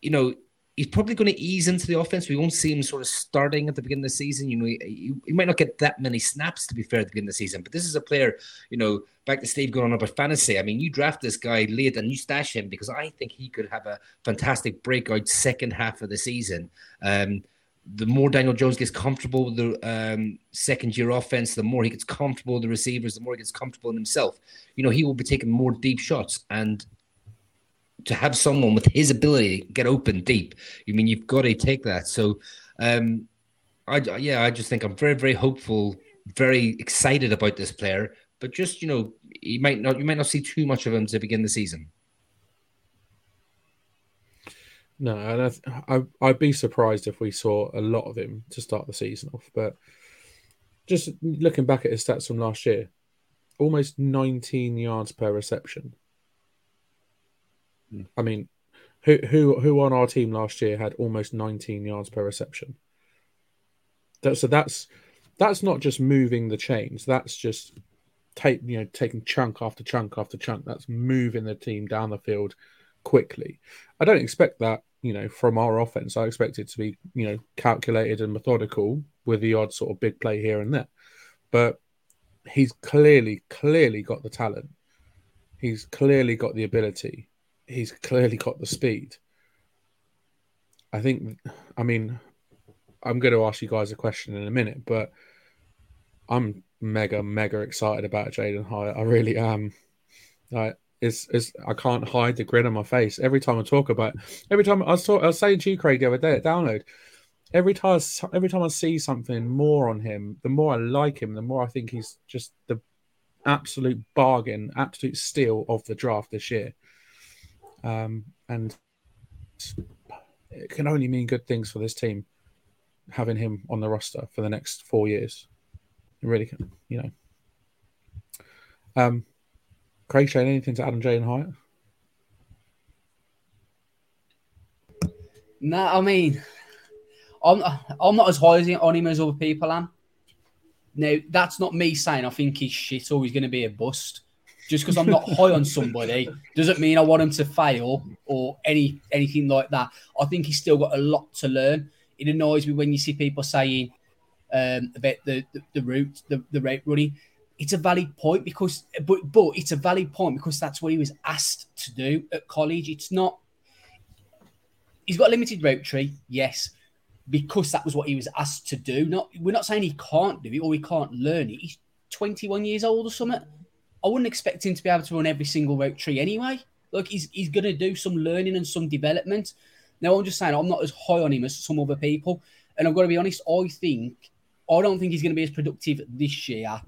you know, he's probably going to ease into the offense. We won't see him sort of starting at the beginning of the season. You know, he, he, might not get that many snaps to be fair at the beginning of the season, but this is a player, you know, back to Steve going on about fantasy. I mean, you draft this guy late and you stash him because I think he could have a fantastic breakout second half of the season. Um, the more Daniel Jones gets comfortable with the um, second year offense, the more he gets comfortable with the receivers, the more he gets comfortable in himself. You know, he will be taking more deep shots. And to have someone with his ability get open deep, you mean you've got to take that. So, um, I yeah, I just think I'm very very hopeful, very excited about this player. But just you know, you might not you might not see too much of him to begin the season. No, and I, I, would be surprised if we saw a lot of him to start the season off. But just looking back at his stats from last year, almost 19 yards per reception. Mm. I mean, who who who on our team last year had almost 19 yards per reception? That, so that's that's not just moving the chains. That's just take you know taking chunk after chunk after chunk. That's moving the team down the field quickly. I don't expect that you know, from our offense. I expect it to be, you know, calculated and methodical with the odd sort of big play here and there. But he's clearly, clearly got the talent. He's clearly got the ability. He's clearly got the speed. I think, I mean, I'm going to ask you guys a question in a minute, but I'm mega, mega excited about Jalin Hyatt. I really am. Like, is is I can't hide the grin on my face every time I talk about. It. Every time I was talk, I was saying to you, Craig, the other day at download. Every time, every time I see something more on him, the more I like him, the more I think he's just the absolute bargain, absolute steal of the draft this year. Um, and it can only mean good things for this team having him on the roster for the next four years. It really can, you know. Um, Craig, Shane, anything to add on Jalin Hyatt? No, I mean, I'm I'm not as high on him as other people am. Now, that's not me saying I think he's shit or he's going to be a bust. Just because I'm not high on somebody doesn't mean I want him to fail or any anything like that. I think he's still got a lot to learn. It annoys me when you see people saying um, about the, the, the route, the, the rate running it's a valid point because but but it's a valid point because that's what he was asked to do at college. It's not he's got a limited route tree, yes, because that was what he was asked to do. Not we're not saying he can't do it or he can't learn it. He's 21 years old or something. I wouldn't expect him to be able to run every single route tree anyway. Look, he's he's gonna do some learning and some development. Now I'm just saying I'm not as high on him as some other people. And I've got to be honest, I think I don't think he's gonna be as productive this year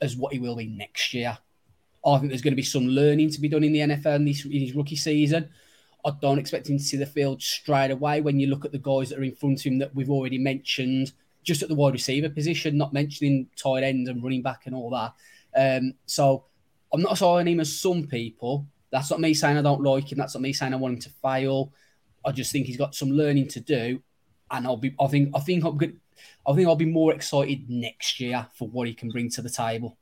as what he will be next year. I think there's going to be some learning to be done in the NFL in, this, in his rookie season. I don't expect him to see the field straight away when you look at the guys that are in front of him that we've already mentioned, just at the wide receiver position, not mentioning tight end and running back and all that. Um, so I'm not saying him as some people. That's not me saying I don't like him. That's not me saying I want him to fail. I just think he's got some learning to do, and I'll be. I think. I think I'm good. I think I'll be more excited next year for what he can bring to the table.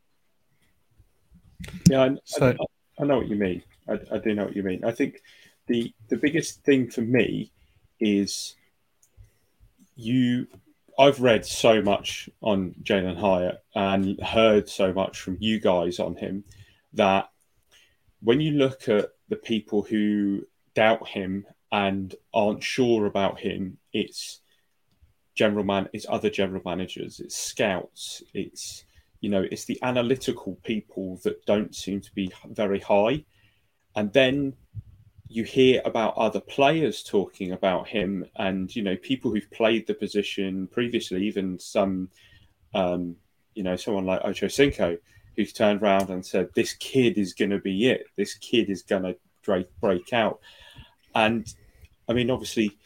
Yeah, I, so, I, I know what you mean. I, I, do know what you mean. I think the the biggest thing for me is you. I've read so much on Jalin Hyatt and heard so much from you guys on him that when you look at the people who doubt him and aren't sure about him, it's general man, it's other general managers, it's scouts, it's you know, it's the analytical people that don't seem to be very high, and then you hear about other players talking about him, and you know, people who've played the position previously, even some, um, you know, someone like Ocho Cinco, who's turned around and said, "This kid is going to be it. This kid is going to break break out." and I mean, obviously,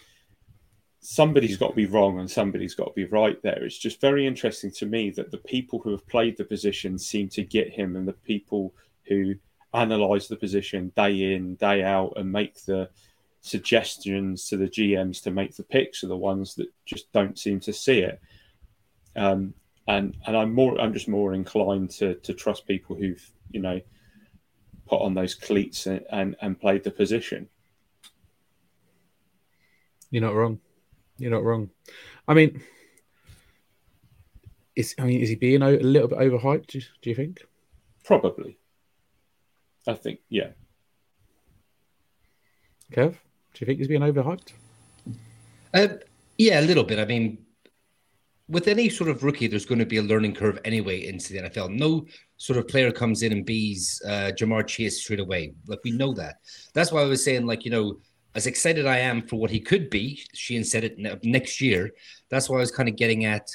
somebody's got to be wrong and somebody's got to be right there. It's just very interesting to me that the people who have played the position seem to get him, and the people who analyze the position day in, day out, and make the suggestions to the GMs to make the picks are the ones that just don't seem to see it. Um, and and I'm more I'm just more inclined to to trust people who've you know put on those cleats and and, and played the position. You're not wrong. You're not wrong. I mean, is I mean, is he being a little bit overhyped? Do you, do you think? Probably. I think, yeah. Kev, do you think he's being overhyped? Uh, yeah, a little bit. I mean, with any sort of rookie, there's going to be a learning curve anyway into the NFL. No sort of player comes in and bees uh, Ja'Marr Chase straight away. Like we know that. That's why I was saying, like you know, as excited I am for what he could be, Sheehan said it next year. That's why I was kind of getting at.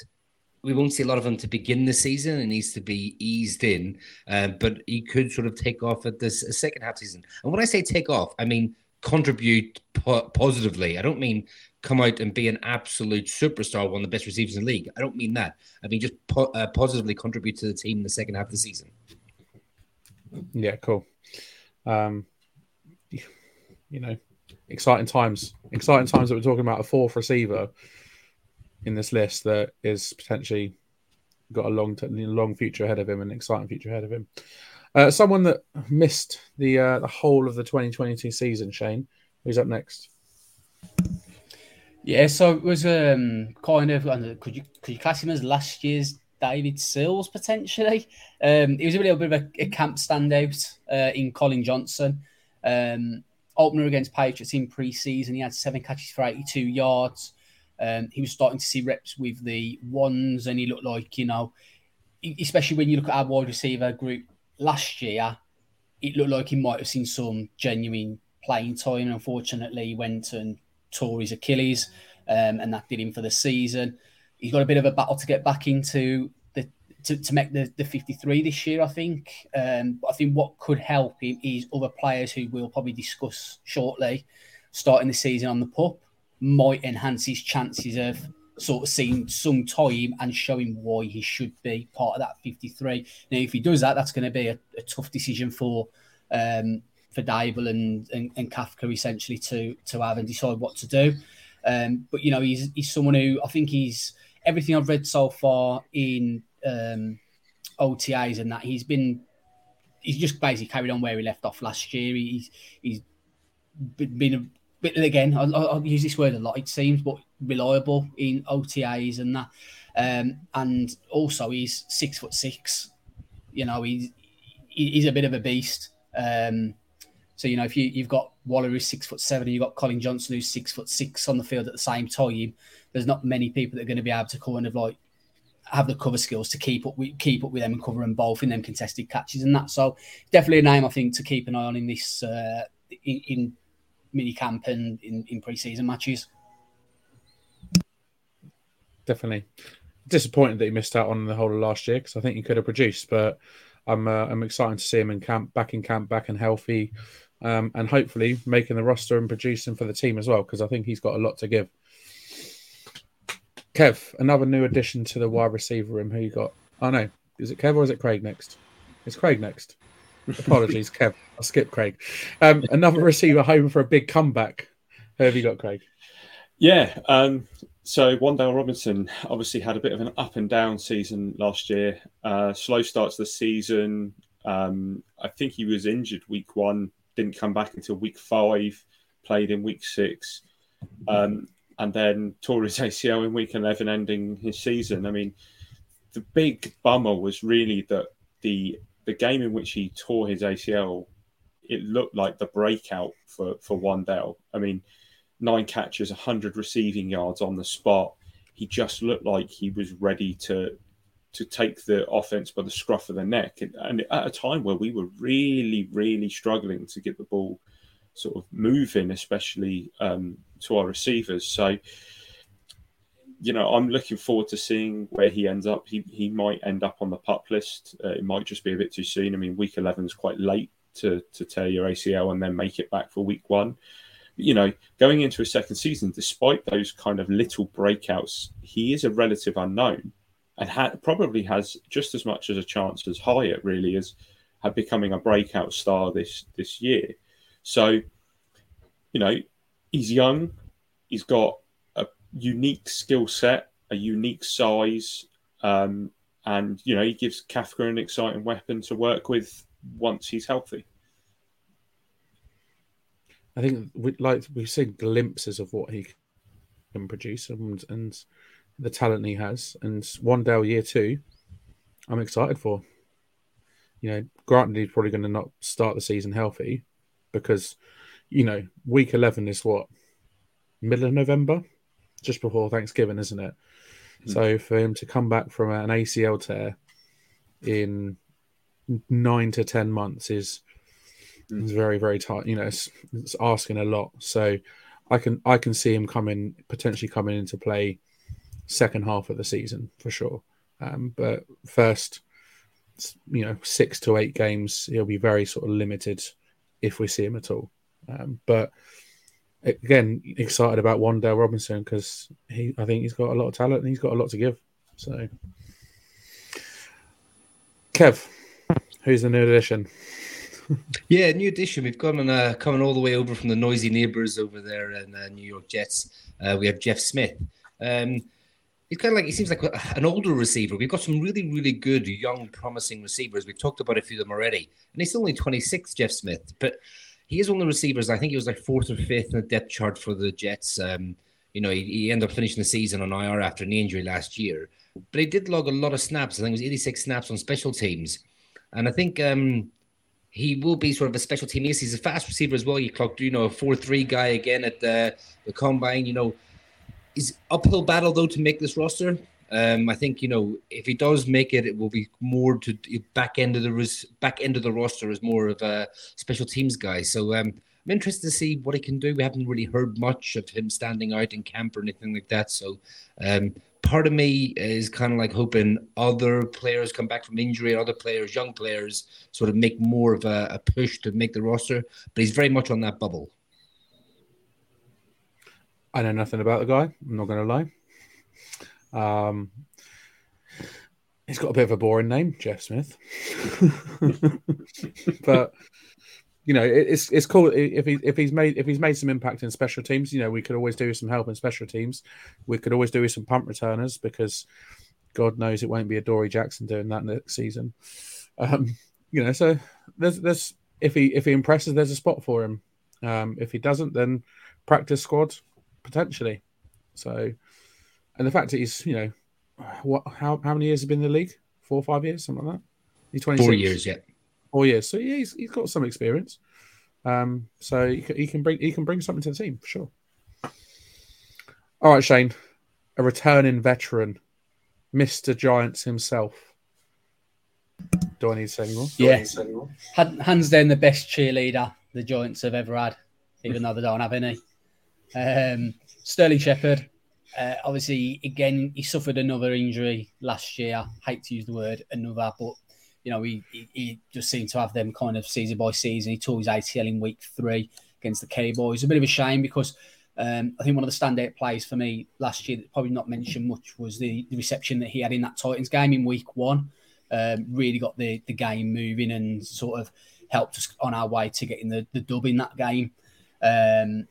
We won't see a lot of him to begin the season. It needs to be eased in, uh, but he could sort of take off at this second half season. And when I say take off, I mean contribute po- positively. I don't mean come out and be an absolute superstar, one of the best receivers in the league. I don't mean that. I mean just po- uh, positively contribute to the team in the second half of the season. Yeah, cool. Um, you know, exciting times. Exciting times that we're talking about a fourth receiver in this list that is potentially got a long, long future ahead of him, an exciting future ahead of him. Uh, someone that missed the uh, the whole of the 2022 season, Shane. Who's up next? Yeah, so it was um, kind of could you could you class him as last year's David Sills potentially? Um, he was a little bit of a, a camp standout uh, in Collin Johnson. Um, opener against Patriots in preseason. He had seven catches for 82 yards. Um, he was starting to see reps with the ones, and he looked like, you know, especially when you look at our wide receiver group last year, it looked like he might have seen some genuine playing time. Unfortunately, he went and tore his Achilles, um, and that did him for the season. He's got a bit of a battle to get back into to, to make the, the 53 this year, I think. Um, I think what could help him is other players who we'll probably discuss shortly starting the season on the pup might enhance his chances of sort of seeing some time and showing why he should be part of that 53. Now, if he does that, that's going to be a, a tough decision for um, for Daboll and, and, and Kafka essentially to to have and decide what to do. Um, but you know, he's he's someone who I think he's everything I've read so far in um, OTAs and that he's been he's just basically carried on where he left off last year. He's he's been a bit again. I'll, I'll use this word a lot. It seems, but reliable in OTAs and that. Um, and also he's six foot six. You know, he's he's a bit of a beast. Um, so you know, if you you've got Waller who's six foot seven, and you've got Collin Johnson who's six foot six on the field at the same time, there's not many people that are going to be able to kind of like have the cover skills to keep up with keep up with them and cover them both in them contested catches and that. So definitely a name I think to keep an eye on in this uh, in, in mini camp and in, in pre-season matches. Definitely disappointed that he missed out on the whole of last year because I think he could have produced, but I'm uh, I'm excited to see him in camp, back in camp, back and healthy, um, and hopefully making the roster and producing for the team as well because I think he's got a lot to give. Kev, another new addition to the wide receiver room. Who you got? Oh no, is it Kev or is it Craig next? It's Craig next. Apologies, (laughs) Kev. I'll skip Craig. Um, another receiver home for a big comeback. Who have you got, Craig? Yeah. Um, so Wan'Dale Robinson obviously had a bit of an up and down season last year. Uh, slow starts the season. Um, I think he was injured week one, didn't come back until week five, played in week six. Um, and then tore his (laughs) ACL in week 11, ending his season. I mean, the big bummer was really that the the game in which he tore his ACL, it looked like the breakout for for Wan'Dale. I mean, nine catches, 100 receiving yards on the spot. He just looked like he was ready to to take the offense by the scruff of the neck, and, and at a time where we were really, really struggling to get the ball sort of moving, especially um, to our receivers. So, you know, I'm looking forward to seeing where he ends up. He he might end up on the pup list. Uh, it might just be a bit too soon. I mean, week 11 is quite late to to tear your ACL and then make it back for week one. you know, going into a second season, despite those kind of little breakouts, he is a relative unknown and ha- probably has just as much as a chance as Hyatt really as had becoming a breakout star this this year. So, you know, he's young, he's got a unique skill set, a unique size, um, and you know he gives Kafka an exciting weapon to work with once he's healthy. I think we like we've seen glimpses of what he can produce and and the talent he has. And Wan'Dale year two, I'm excited for. You know, granted he's probably going to not start the season healthy because, you know, week eleven is what middle of November, just before Thanksgiving, isn't it? Mm. So for him to come back from an ACL tear in nine to ten months is Mm. It's very, very tight. You know, it's, it's asking a lot. So I can I can see him coming potentially coming into play second half of the season for sure. Um, but first, you know, six to eight games, he'll be very sort of limited if we see him at all. Um, but again, excited about Wan'Dale Robinson because he, I think he's got a lot of talent and he's got a lot to give. So, Kev, who's the new addition? (laughs) yeah, new addition. We've gone uh, coming all the way over from the noisy neighbours over there in uh, New York Jets. Uh, we have Jeff Smith. Um, he's kind of like he seems like an older receiver. We've got some really, really good young, promising receivers. We've talked about a few of them already, and he's only 26, Jeff Smith, but he is one of the receivers. I think he was like fourth or fifth in the depth chart for the Jets. Um, you know, he, he, ended up finishing the season on IR after an injury last year, but he did log a lot of snaps. I think it was 86 snaps on special teams, and I think um, he will be sort of a special team He's a fast receiver as well. You clocked, you know, a four-three guy again at the the combine. You know, he's uphill battle though to make this roster. Um, I think you know if he does make it, it will be more to back end of the back end of the roster as more of a special teams guy. So um, I'm interested to see what he can do. We haven't really heard much of him standing out in camp or anything like that. So um, part of me is kind of like hoping other players come back from injury, other players, young players, sort of make more of a, a push to make the roster. But he's very much on that bubble. I know nothing about the guy. I'm not going to lie. Um, he's got a bit of a boring name, Jeff Smith. (laughs) but you know, it's it's cool if he if he's made if he's made some impact in special teams. You know, we could always do some help in special teams. We could always do some punt returners because God knows it won't be a Dory Jackson doing that next season. Um, you know, so there's there's if he if he impresses, there's a spot for him. Um, if he doesn't, then practice squad potentially. So, and the fact that he's you know what how how many years has been in the league? Four or five years, something like that. He's twenty four years, yeah. Four years. So yeah, he's, he's got some experience. Um, so he can, he can bring he can bring something to the team for sure. All right, Shane, a returning veteran, Mister Giants himself. Do I need to say anymore? Yeah, hands down the best cheerleader the Giants have ever had, even though they don't have any. Um, Sterling Shepard, uh, obviously, again, he suffered another injury last year. hate to use the word another, but you know, he, he, he, just seemed to have them kind of season by season. He tore his ACL in week three against the Cowboys. A bit of a shame because um, I think one of the standout plays for me last year that probably not mentioned much was the, the reception that he had in that Titans game in week one. Um, really got the, the game moving and sort of helped us on our way to getting the, the dub in that game. Um,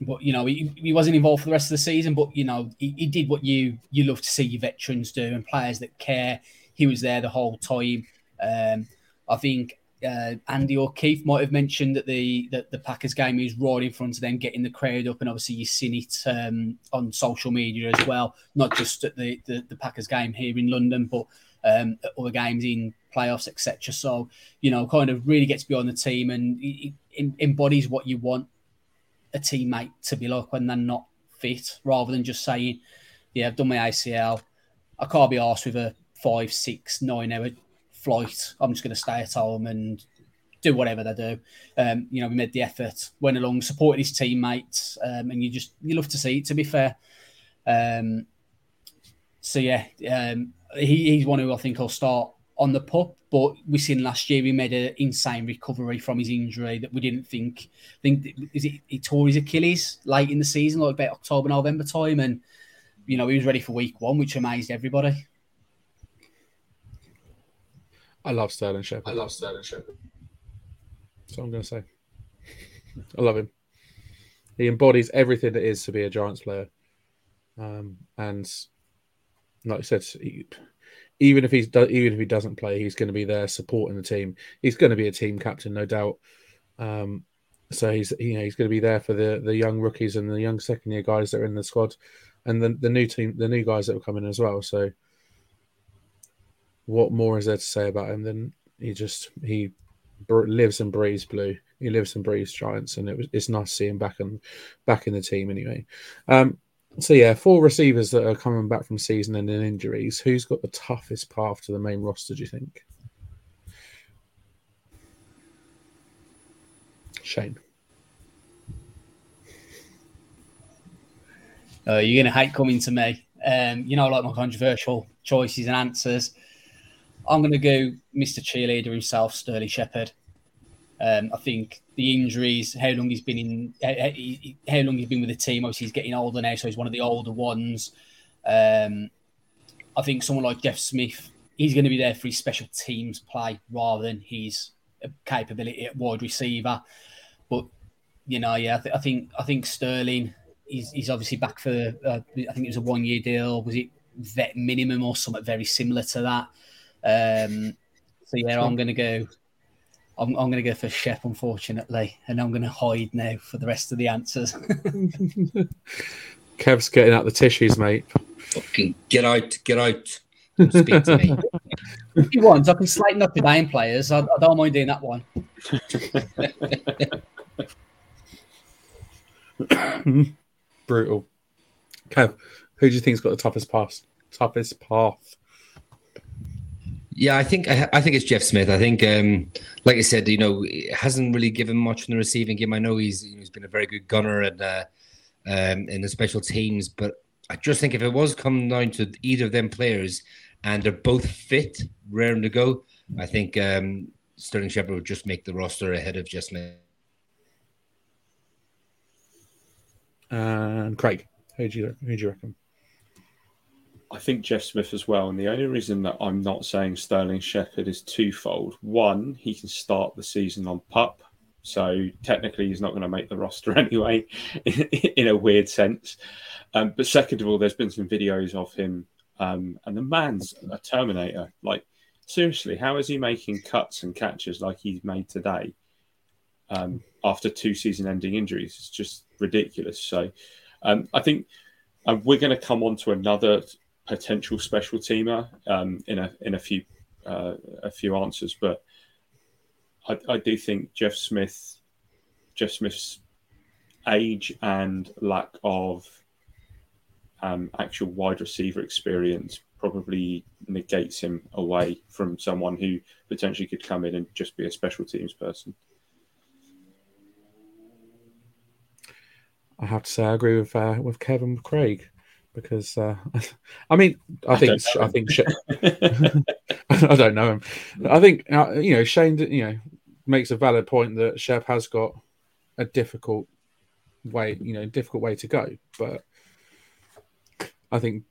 but you know he, he wasn't involved for the rest of the season. But you know he, he did what you you love to see your veterans do and players that care. He was there the whole time. Um, I think uh, Andy or Keith might have mentioned that the that the Packers game is right in front of them, getting the crowd up, and obviously you've seen it um, on social media as well, not just at the, the, the Packers game here in London, but um, at other games in playoffs, etc. So you know, kind of really gets beyond the team and it embodies what you want a teammate to be like when they're not fit, rather than just saying, "Yeah, I've done my ACL, I can't be asked with a five, six, nine hour flight. I'm just going to stay at home and do whatever they do. Um, you know, we made the effort, went along, supported his teammates, um, and you just you love to see it. To be fair, um, so yeah, um, he, he's one who I think will start on the pup, but we seen last year he made an insane recovery from his injury that we didn't think. Think is it he tore his Achilles late in the season, like about October November time, and you know he was ready for week one, which amazed everybody. I love Sterling Shepard. I love Sterling Shepard. That's what I'm going to say. I love him. He embodies everything that is to be a Giants player. Um, and like I said, he, even if he's even if he doesn't play, he's going to be there supporting the team. He's going to be a team captain, no doubt. Um, so he's you know he's going to be there for the the young rookies and the young second year guys that are in the squad, and the the new team, the new guys that will come in as well. So, what more is there to say about him than he just he lives and breathes blue. He lives and breathes Giants, and it was it's nice to see him back and back in the team anyway. Um, so yeah, four receivers that are coming back from season ending injuries. Who's got the toughest path to the main roster? Do you think? Shane. Uh, you're gonna hate coming to me. Um, you know, I like my controversial choices and answers. I'm gonna go Mr. Cheerleader himself, Sterling Shepard. Um, I think the injuries, how long he's been in, how long he's been with the team. Obviously, he's getting older now, so he's one of the older ones. Um, I think someone like Jeff Smith, he's going to be there for his special teams play rather than his capability at wide receiver. But you know, yeah, I, th- I think I think Sterling, he's, he's obviously back for. Uh, I think it was a one year deal. Was it vet minimum or something very similar to that? Um, so yeah, I'm going to go I'm, I'm going to go for Shep, unfortunately, and I'm going to hide now for the rest of the answers. (laughs) Kev's getting out the tissues, mate. Fucking get out, get out. speak to me. if you want, I can slate Notre Dame players. I, I don't mind doing that one. (laughs) Brutal. Kev, who do you think's got the toughest path? Toughest path yeah, I think I, think it's Jeff Smith. I think, um, like I said, you know, hasn't really given much in the receiving game. I know he's he's been a very good gunner and uh, um, in the special teams, but I just think if it was coming down to either of them players and they're both fit, raring to go, I think um, Sterling Shepard would just make the roster ahead of Jeff Smith. And Craig, who do you who do you reckon? I think Jeff Smith as well. And the only reason that I'm not saying Sterling Shepard is twofold. One, he can start the season on pup. So technically, he's not going to make the roster (laughs) anyway, in a weird sense. Um, but second of all, there's been some videos of him, um, and the man's a Terminator. Like, seriously, how is he making cuts and catches like he's made today um, after two season ending injuries? It's just ridiculous. So um, I think uh, we're going to come on to another potential special teamer um, in a in a few uh, a few answers, but I, I, do think Jeff Smith, Jeff Smith's age and lack of um, actual wide receiver experience probably negates him away from someone who potentially could come in and just be a special teams person. I have to say, I agree with uh, with Kevin Craig because uh, (laughs) I mean, I, I think I think (laughs) (laughs) I don't know him. I think uh, you know Shane, you know, makes a valid point that Shep has got a difficult way, you know, difficult way to go. But I think,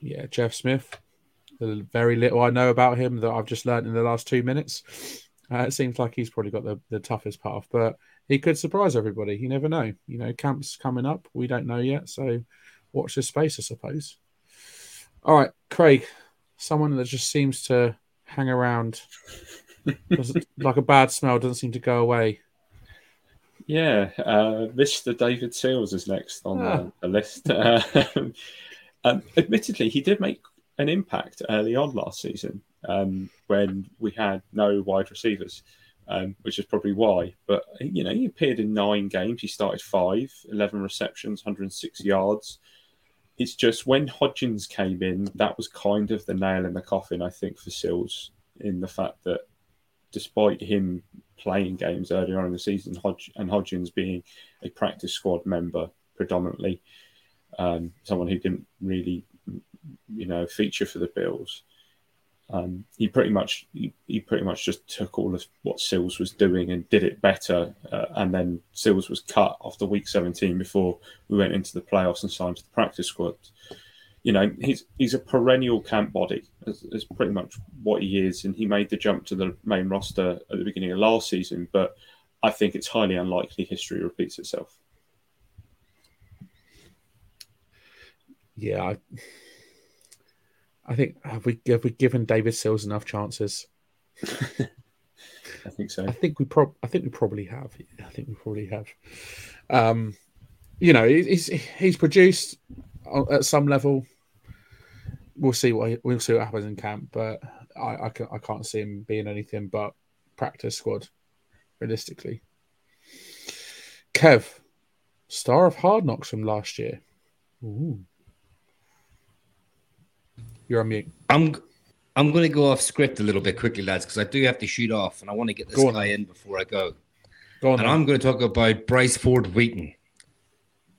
yeah, Jeff Smith, the very little I know about him that I've just learned in the last two minutes, uh, it seems like he's probably got the, the toughest path. But he could surprise everybody. You never know. You know, camp's coming up. We don't know yet, so watch this space, I suppose. All right, Craig, someone that just seems to hang around, (laughs) like a bad smell, doesn't seem to go away. Yeah, uh, Mr. David Sills is next on ah. the, the, list. (laughs) um, admittedly, he did make an impact early on last season um, when we had no wide receivers, um, which is probably why. But, you know, he appeared in nine games. He started five, 11 receptions, 106 yards it's just when Hodgins came in, that was kind of the nail in the coffin, I think, for Sills, in the fact that despite him playing games earlier on in the season, Hodg- and Hodgins being a practice squad member predominantly, um, someone who didn't really, you know, feature for the Bills, Um, he pretty much he, he, pretty much just took all of what Sills was doing and did it better, uh, and then Sills was cut after week 17 before we went into the playoffs and signed to the practice squad. You know, he's he's a perennial camp body. Is, pretty much what he is, and he made the jump to the main roster at the beginning of last season. But I think it's highly unlikely history repeats itself. Yeah, I, I think have we have we given David Sills enough chances? (laughs) I think so. I think we prob I think we probably have. I think we probably have. Um, you know, he's he's produced at some level. We'll see what we'll see what happens in camp, but I I, can, I can't see him being anything but practice squad, realistically. Kev, star of Hard Knocks from last year. Ooh. You're on mute. I'm I'm going to go off script a little bit quickly, lads, because I do have to shoot off, and I want to get this go guy in before I go. Go on. And then. I'm going to talk about Bryce Ford Wheaton,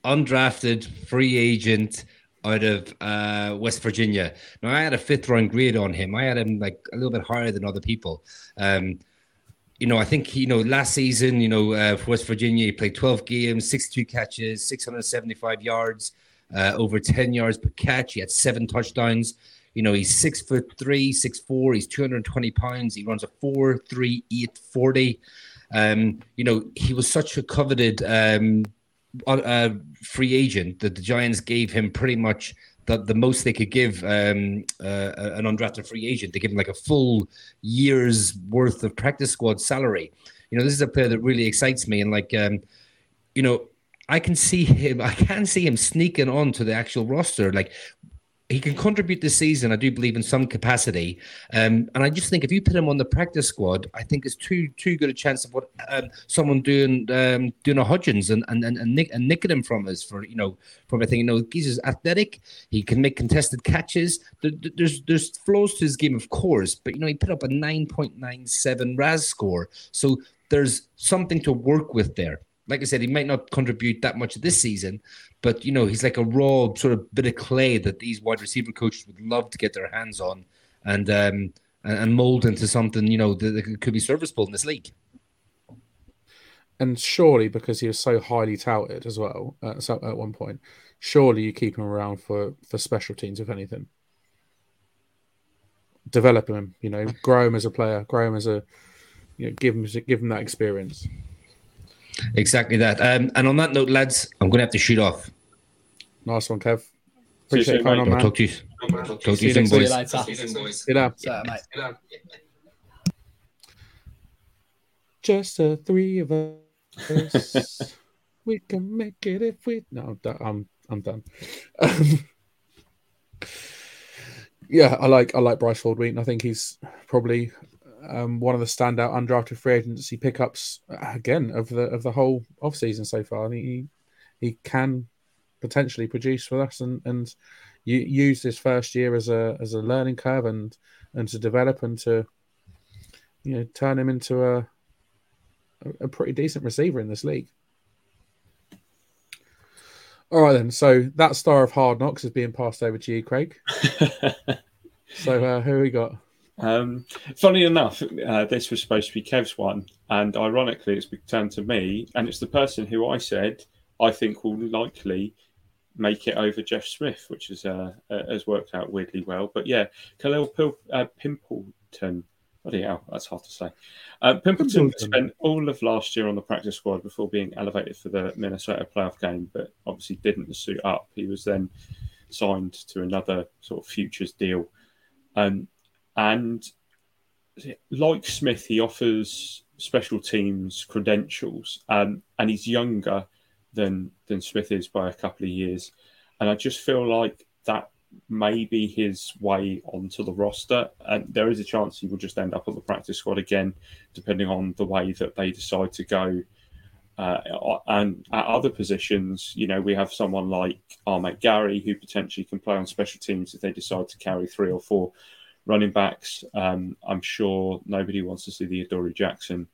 undrafted free agent out of uh, West Virginia. Now I had a fifth round grade on him. I had him like a little bit higher than other people. Um, you know, I think you know last season, you know, uh, for West Virginia, he played 12 games, 62 catches, 675 yards, uh, over 10 yards per catch. He had seven touchdowns. You know, he's six foot three, six four. He's 220 pounds. He runs a four three eight forty. Um, you know, he was such a coveted um, uh, free agent that the Giants gave him pretty much the, the most they could give um, uh, an undrafted free agent. They give him like a full year's worth of practice squad salary. You know, this is a player that really excites me, and like, um, you know, I can see him. (laughs) I can see him sneaking onto the actual roster. Like he can contribute this season, I do believe, in some capacity. Um, and I just think if you put him on the practice squad, I think it's too too good a chance of what um, someone doing um, doing a Hodgins and and and, and, nick, and nicking him from us for you know from everything. You know, he's athletic. He can make contested catches. There, there's there's flaws to his game, of course, but you know he put up a nine point nine seven RAS score, so there's something to work with there like I said, he might not contribute that much this season, but you know, he's like a raw sort of bit of clay that these wide receiver coaches would love to get their hands on and um, and mold into something you know that, that could be serviceable in this league. And surely, because he was so highly touted as well at, at one point, surely you keep him around for for special teams, if anything. Develop him, you know, grow him as a player, grow him as a, you know, give him give him that experience. Exactly that. Um, and on that note, lads, I'm going to have to shoot off. Nice one, Kev. Appreciate you coming on, man. Talk to you. Talk to you soon, boys. See you later. Just the three of us. (laughs) we can make it if we. No, I'm I'm done. (laughs) yeah, I like I like Bryce Ford Wheaton. I think he's probably um, one of the standout undrafted free agency pickups again of the of the whole off season so far. He he can potentially produce for us and and use this first year as a as a learning curve and and to develop and to you know turn him into a a pretty decent receiver in this league. All right then, so that star of hard knocks is being passed over to you, Craig. (laughs) so uh, who we got? Um, funny enough, uh, this was supposed to be Kev's one, and ironically, it's turned to me, and it's the person who I said I think will likely make it over Jeff Smith, which is uh, uh, has worked out weirdly well. But yeah, Kalil Pil- uh, Pimpleton. Bloody hell, that's hard to say. Uh, Pimpleton spent all of last year on the practice squad before being elevated for the Minnesota playoff game, but obviously didn't suit up. He was then signed to another sort of futures deal. Um, and like Smith, he offers special teams credentials, um, and he's younger than than Smith is by a couple of years. And I just feel like that may be his way onto the roster, and there is a chance he will just end up on the practice squad again, depending on the way that they decide to go. Uh, and at other positions, you know, we have someone like Ahmed Gary who potentially can play on special teams if they decide to carry three or four running backs. Um, I'm sure nobody wants to see the Adoree Jackson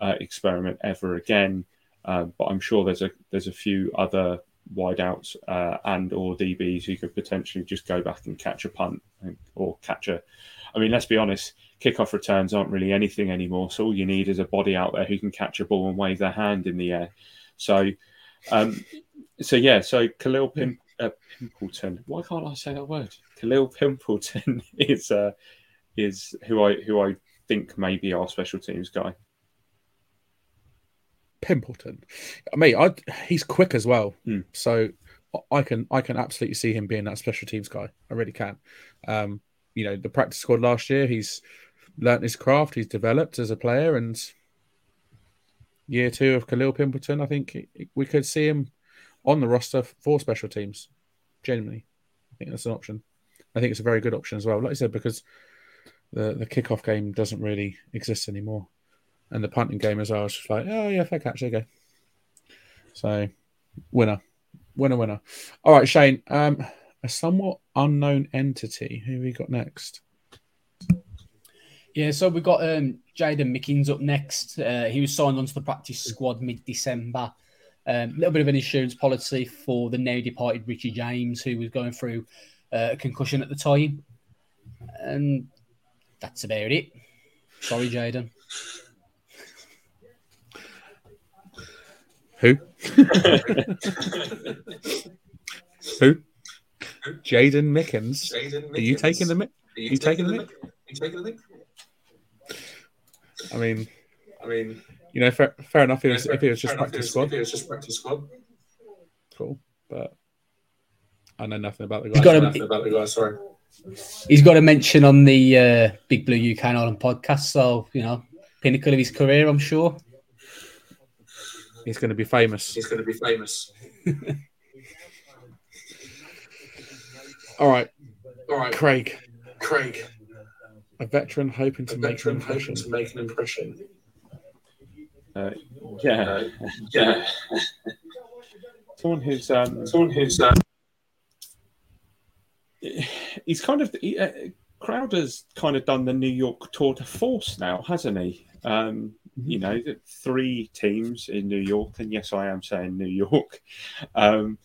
uh, experiment ever again, uh, but I'm sure there's a there's a few other wideouts uh, and or DBs who could potentially just go back and catch a punt and, or catch a. I mean, let's be honest, kickoff returns aren't really anything anymore. So all you need is a body out there who can catch a ball and wave their hand in the air. So, um, so yeah, so Kalil Pim, uh, Pimpleton. Why can't I say that word? Kalil Pimpleton (laughs) is uh, is who I who I think may be our special teams guy. Pimpleton, mate, I, he's quick as well. Hmm. So I can I can absolutely see him being that special teams guy. I really can. Um, you know, the practice squad last year, he's learnt his craft. He's developed as a player, and year two of Kalil Pimpleton, I think we could see him on the roster for special teams. Genuinely, I think that's an option. I think it's a very good option as well. Like I said, because the the kickoff game doesn't really exist anymore, and the punting game as well. It's just like, oh yeah, fair catch, there go. So, winner, winner, winner. All right, Shane. Um, a somewhat unknown entity. Who we got next? Yeah, so we've got um, Jaydon Mickens up next. Uh, he was signed onto the practice squad mid December. A um, little bit of an insurance policy for the now departed Richie James, who was going through uh, a concussion at the time. And that's about it. Sorry, Jaydon. Who? (laughs) Who? Jaydon Mickens. Are you taking the mic? Are you taking the mic? I mean, I mean, you know, fair, fair enough. It was, if it was just practice squad, It was just practice squad. cool. But I know nothing about the He's guy. got a- Nothing about the guy. Sorry. He's got a mention on the uh, Big Blue UK and Ireland podcast. So, you know, pinnacle of his career, I'm sure. He's going to be famous. He's going to be famous. (laughs) All right, All right, Craig, Craig. a veteran hoping to A make an impression. hoping to make an impression. Uh, yeah, yeah, (laughs) someone who's um, someone who's uh, he's kind of he, uh, Crowder's kind of done the New York tour de force now, hasn't he? Um, you know, three teams in New York, and yes, I am saying New York, um,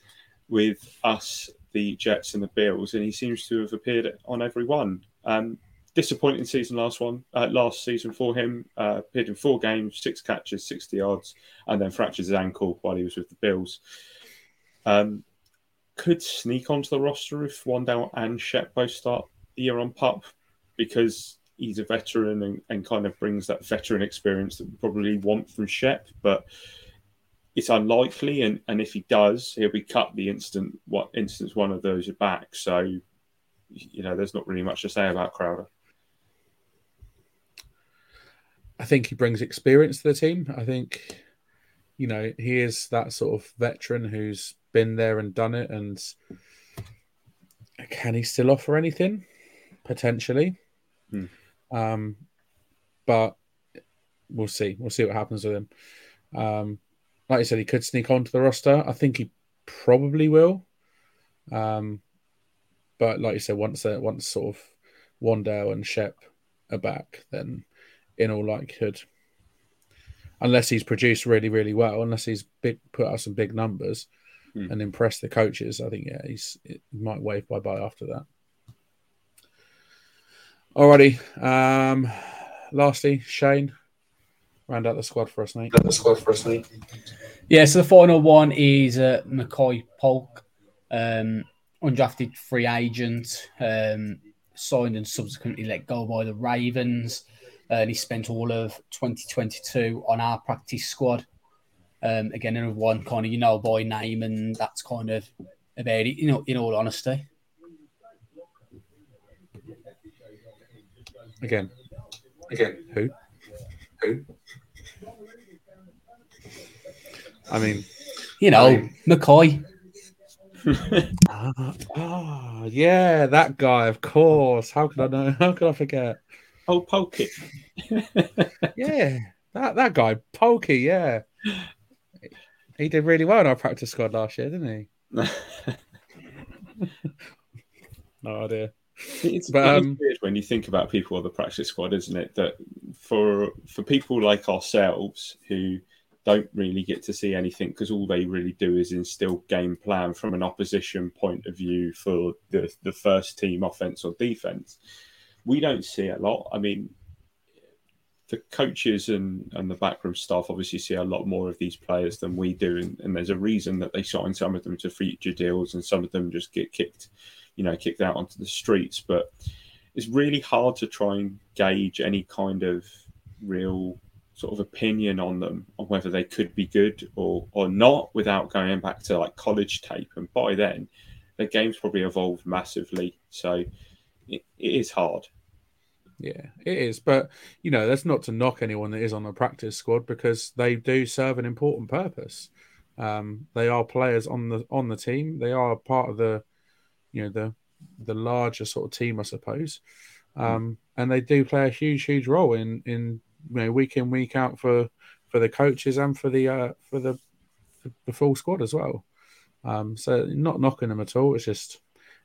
with us, the Jets, and the Bills, and he seems to have appeared on every one. Um, disappointing season last one, uh, last season for him. Uh, appeared in four games, six catches, sixty yards, and then fractured his ankle while he was with the Bills. Um, could sneak onto the roster if Wan'Dale and Shep both start the year on pup because he's a veteran and, and kind of brings that veteran experience that we probably want from Shep, but it's unlikely. And, and if he does, he'll be cut the instant what instance one of those are back. So, you know, there's not really much to say about Crowder. I think he brings experience to the team. I think, you know, he is that sort of veteran who's been there and done it. And can he still offer anything? Potentially. Hmm. Um, but we'll see. We'll see what happens with him. Um, like I said, he could sneak onto the roster. I think he probably will. Um, but like you said, once uh, once sort of Wan'Dale and Shep are back, then in all likelihood, unless he's produced really, really well, unless he's big, put out some big numbers Hmm. and impressed the coaches, I think yeah, he's he might wave bye bye after that. Alrighty. Um, lastly, Shane, round out the squad for us, mate. the squad for us, mate. Yeah, so the final one is uh, Makai Polk, um, undrafted free agent, um, signed and subsequently let go by the Ravens. And he spent all of 2022 on our practice squad. Um, again, another one kind of you know by name, and that's kind of about it. You know, in all honesty, Again, Again, who? who? I mean, you know I- Makai. (laughs) ah, ah, yeah, that guy, of course. How could I know? How could I forget? Oh, poke it. Yeah, that that guy, Pokey. Yeah, he did really well in our practice squad last year, didn't he? (laughs) No idea. It's But, it is um, weird when you think about people on the practice squad, isn't it? That for for people like ourselves who don't really get to see anything because all they really do is instill game plan from an opposition point of view for the, the first team offense or defense. We don't see a lot. I mean, the coaches and, and the backroom staff obviously see a lot more of these players than we do, and, and there's a reason that they sign some of them to future deals and some of them just get kicked, you know, kicked out onto the streets. But it's really hard to try and gauge any kind of real sort of opinion on them on whether they could be good or or not without going back to like college tape. And by then, the game's probably evolved massively, so it, it is hard. Yeah, it is. But, you know, that's not to knock anyone that is on the practice squad because they do serve an important purpose. Um, they are players on the on the team. They are part of the, you know, the the larger sort of team, I suppose. Um, and they do play a huge, huge role in in you know week in week out for for the coaches and for the uh, for the the full squad as well. Um, so not knocking them at all. It's just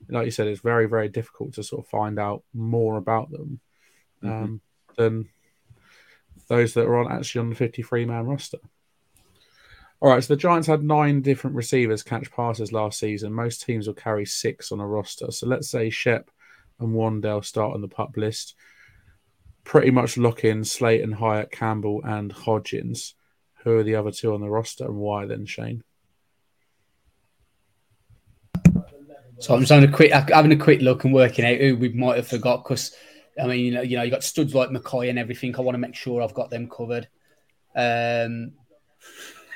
like you said, it's very very difficult to sort of find out more about them um, than those that are on actually on the 53 man roster. All right, so the Giants had nine different receivers catch passes last season. Most teams will carry six on a roster. So let's say Shep and Wan'Dale start on the pup list. Pretty much lock in Slayton, Hyatt, Campbell, and Hodgins. Who are the other two on the roster and why then, Shane? So I'm just having a quick having a quick look and working out who we might have forgot because I mean you know you know you got studs like Makai and everything. I want to make sure I've got them covered. Um,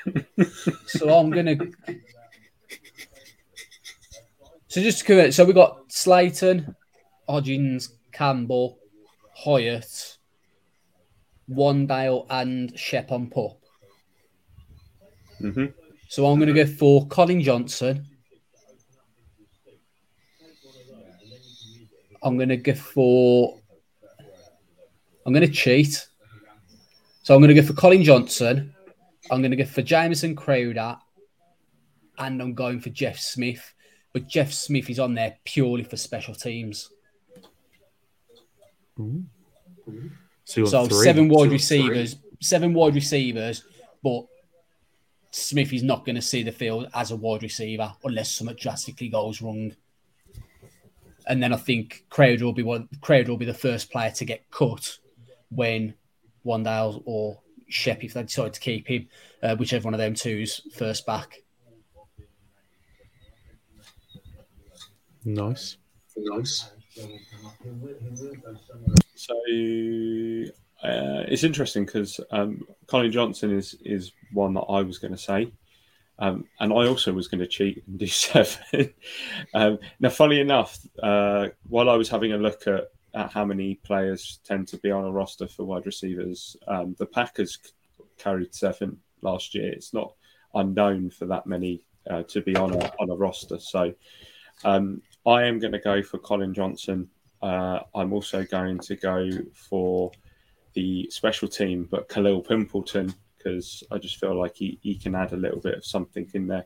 (laughs) so I'm gonna. So just to correct, so we got Slayton, Hodgins, Campbell, Hyatt, Wan'Dale, and Shep on pup. hmm So I'm going to go for Collin Johnson. I'm going to go for. I'm going to cheat. So I'm going to go for Collin Johnson. I'm going to go for Jamison Crowder. And I'm going for Jeff Smith. But Jeff Smith is on there purely for special teams. So, want So three? seven wide Two, receivers, seven wide receivers, but Smith is not going to see the field as a wide receiver unless something drastically goes wrong. And then I think Crowder will be one. Crowder will be the first player to get cut when Wan'Dale or Shep, if they decide to keep him, uh, whichever one of them two's first back. Nice. Nice. So uh, it's interesting because um, Collin Johnson is is one that I was going to say, um, and I also was going to cheat and do (laughs) seven. um, now, funny enough, uh, while I was having a look at, at how many players tend to be on a roster for wide receivers, um, the Packers carried seven last year. It's not unknown for that many uh, to be on a on a roster. So um, I am going to go for Collin Johnson. Uh, I'm also going to go for the special team, but Kalil Pimpleton, because I just feel like he, he can add a little bit of something in there.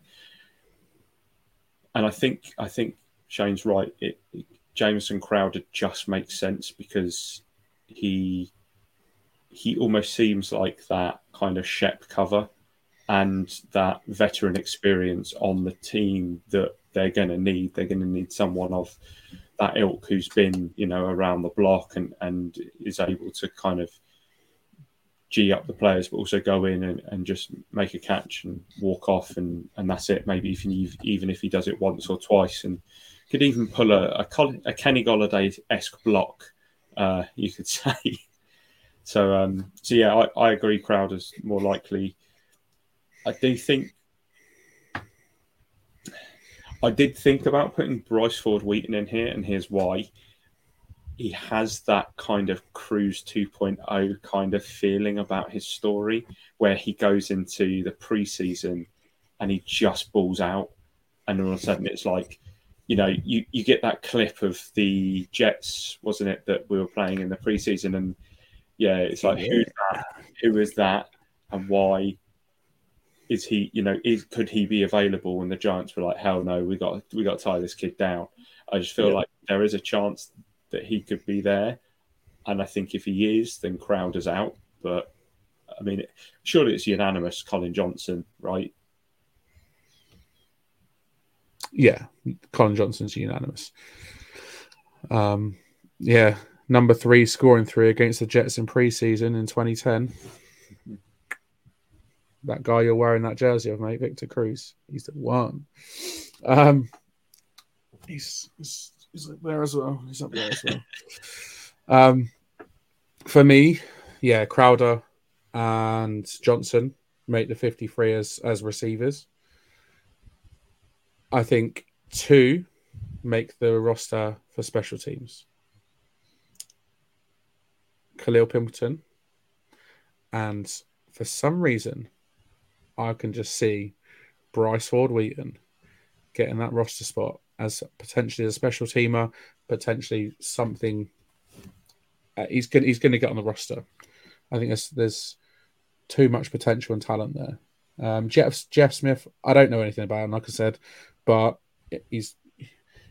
And I think I think Shane's right. It, it Jamison Crowder just makes sense because he he almost seems like that kind of Shep cover and that veteran experience on the team that they're going to need. They're going to need someone of that ilk who's been, you know, around the block and, and is able to kind of G up the players, but also go in and, and just make a catch and walk off, and, and that's it. Maybe even even if he does it once or twice, and could even pull a a, Col- a Kenny Golladay esque block, uh, you could (laughs) say. So um, so yeah, I, I agree. Crowder's more likely. I do think I did think about putting Bryce Ford Wheaton in here, and here's why. He has that kind of Cruz 2.0 kind of feeling about his story, where he goes into the preseason and he just balls out, and all of a sudden it's like, you know, you, you get that clip of the Jets, wasn't it, that we were playing in the preseason, and yeah, it's like who's that, who is that, and why is he you know is could he be available and the giants were like hell no we got we got to tie this kid down i just feel Yeah. like there is a chance that he could be there and i think if he is then crowder's out but I mean, surely it's unanimous. Collin Johnson, right? Yeah, Collin Johnson's unanimous. Um, yeah, number three scoring three against the Jets in preseason in 2010. That guy you're wearing that jersey of, mate, Victor Cruz. He's the one. Um, he's, he's he's up there as well. He's up there as well. (laughs) Um, for me, yeah, Crowder and Johnson make the 53 as as receivers. I think two make the roster for special teams. Kalil Pimpleton. And for some reason, I can just see Bryce Ford Wheaton getting that roster spot as potentially a special teamer, potentially something. Uh, he's going he's going to get on the roster. I think there's there's too much potential and talent there. Um, Jeff Jeff Smith, I don't know anything about him, like I said, but he's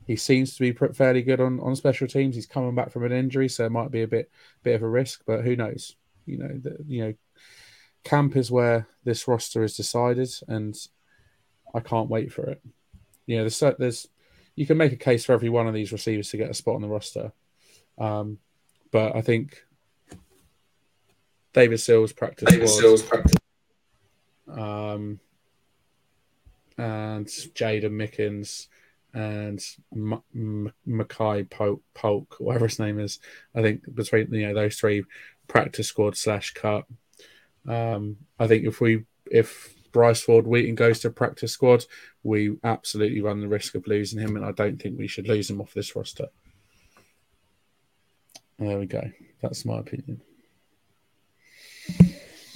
he seems to be fairly good on, on special teams. He's coming back from an injury, so it might be a bit bit of a risk, but who knows? You know, the, you know, camp is where this roster is decided, and I can't wait for it. You know, there's there's you can make a case for every one of these receivers to get a spot on the roster, um, but I think David Sills practice David was, Sills practice. um, and Jaydon Mickens and M- Makai Polk, Polk, whatever his name is. I think between you know those three, practice squad slash cut. Um, I think if we if Bryce Ford Wheaton goes to practice squad, we absolutely run the risk of losing him, and I don't think we should lose him off this roster. There we go. That's my opinion.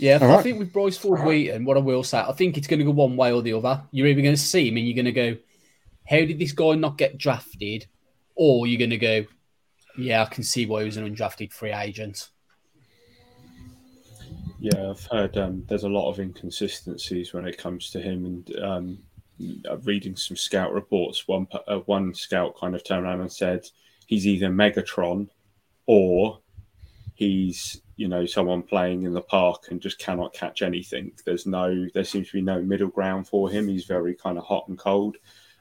Yeah, All I right. think with Bryce Ford Wheaton, what I will say, I think it's going to go one way or the other. You're either going to see him and you're going to go, how did this guy not get drafted? Or you're going to go, yeah, I can see why he was an undrafted free agent. Yeah, I've heard um, there's a lot of inconsistencies when it comes to him, and um, reading some scout reports, one uh, one scout kind of turned around and said he's either Megatron or he's you know someone playing in the park and just cannot catch anything. There's no, there seems to be no middle ground for him. He's very kind of hot and cold.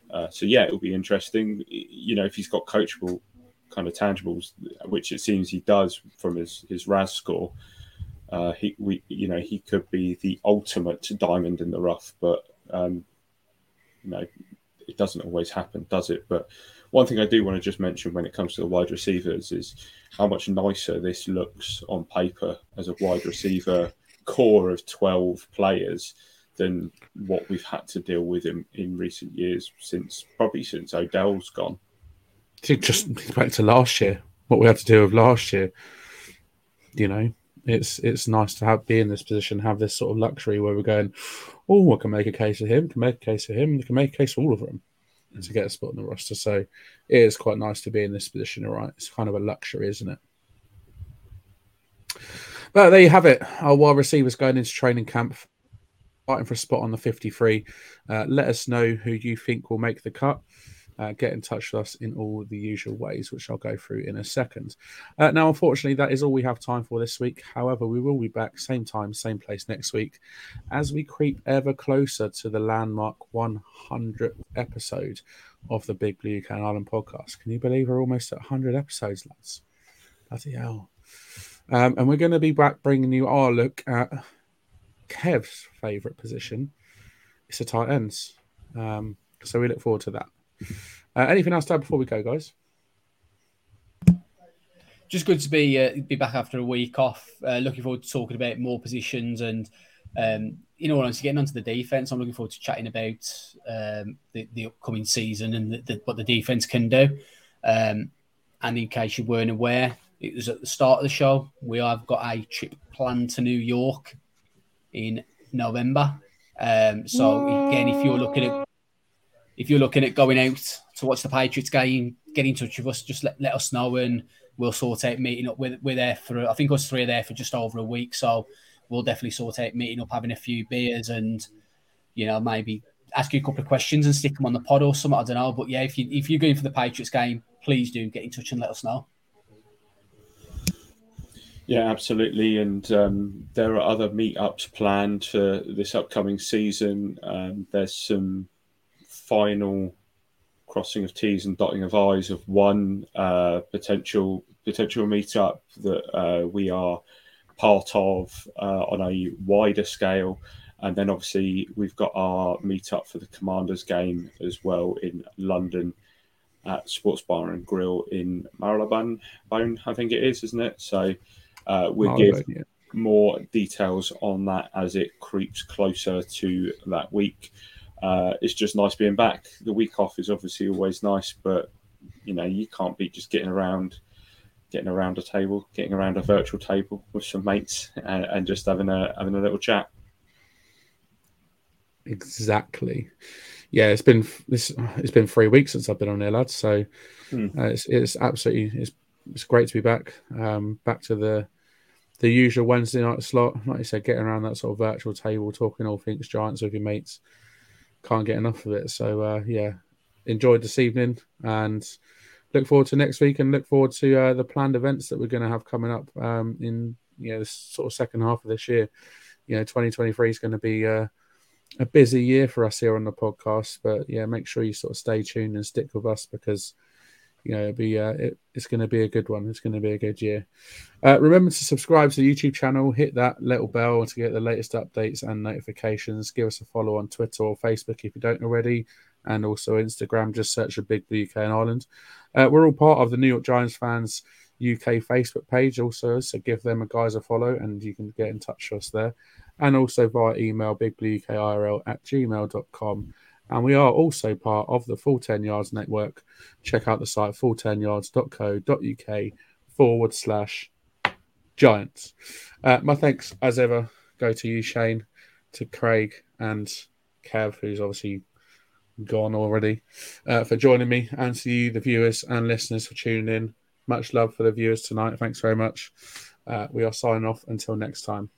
Uh, so yeah, it'll be interesting. You know, if he's got coachable kind of tangibles, which it seems he does from his his RAS score uh, he we you know he could be the ultimate diamond in the rough, but um, you know it doesn't always happen, does it? But one thing I do want to just mention when it comes to the wide receivers is how much nicer this looks on paper as a wide receiver core of twelve players than what we've had to deal with in, in recent years since probably since Odell's gone. Just back to last year, what we had to deal with last year. You know, it's it's nice to have be in this position, have this sort of luxury where we're going, oh, I can make a case for him, can make a case for him, can make a case for all of them to get a spot in the roster. So it is quite nice to be in this position, all right? It's kind of a luxury, isn't it? But there you have it. Our wide receivers going into training camp, fighting for a spot on the 53. Uh, let us know who you think will make the cut. Uh, get in touch with us in all the usual ways, which I'll go through in a second. Uh, now, unfortunately, that is all we have time for this week. However, we will be back same time, same place next week as we creep ever closer to the landmark 100th episode of the Big Blue UK and Ireland podcast. Can you believe we're almost at 100 episodes, lads? Bloody hell. Um, and we're going to be back bringing you our look at Kev's favourite position. It's the tight ends. Um, so we look forward to that. Uh, anything else to add before we go, guys? Just good to be uh, be back after a week off. Uh, looking forward to talking about more positions and, um, you know, honestly, getting onto the defense. I'm looking forward to chatting about um, the, the upcoming season and the, the, what the defense can do. Um, and in case you weren't aware, it was at the start of the show. We have got a trip planned to New York in November. Um, so again, if you're looking at if you're looking at going out to watch the Patriots game, get in touch with us. Just let, let us know, and we'll sort out meeting up. We're, we're there for I think us three are there for just over a week, so we'll definitely sort out meeting up, having a few beers, and you know maybe ask you a couple of questions and stick them on the pod or something. I don't know, but yeah, if you if you're going for the Patriots game, please do get in touch and let us know. Yeah, absolutely. And um, there are other meetups planned for this upcoming season. Um, there's some final crossing of T's and dotting of I's of one uh, potential potential meetup that uh, we are part of uh, on a wider scale. And then obviously we've got our meetup for the Commanders game as well in London at Sports Bar and Grill in Marylebone, Bone, I think it is, isn't it? So uh, we'll give yeah. more details on that as it creeps closer to that week. Uh, it's just nice being back. The week off is obviously always nice, but you know you can't be just getting around, getting around a table, getting around a virtual table with some mates, and, and just having a having a little chat. Exactly. Yeah, it's been this. It's been three weeks since I've been on there, lads. So Hmm. uh, it's it's absolutely it's it's great to be back. Um, back to the the usual Wednesday night slot. Like you said, getting around that sort of virtual table, talking all things Giants with your mates. Can't get enough of it. So uh, yeah, enjoyed this evening and look forward to next week and look forward to uh, the planned events that we're going to have coming up um, in you know this sort of second half of this year. You know, 2023 is going to be uh, a busy year for us here on the podcast, but yeah, make sure you sort of stay tuned and stick with us because you know it'll be uh, it, it's going to be a good one. It's going to be a good year. Uh, remember to subscribe to the YouTube channel, hit that little bell to get the latest updates and notifications. Give us a follow on Twitter or Facebook if you don't already, and also Instagram. Just search for Big Blue UK and Ireland. Uh, we're all part of the New York Giants fans UK Facebook page also, so give them a guys a follow and you can get in touch with us there. And also via email bigblueukirl at gmail.com. And we are also part of the Full 10 Yards Network. Check out the site full10yards.co.uk forward slash giants. Uh, my thanks, as ever, go to you, Shane, to Craig and Kev, who's obviously gone already, uh, for joining me, and to you, the viewers and listeners, for tuning in. Much love for the viewers tonight. Thanks very much. Uh, we are signing off until next time.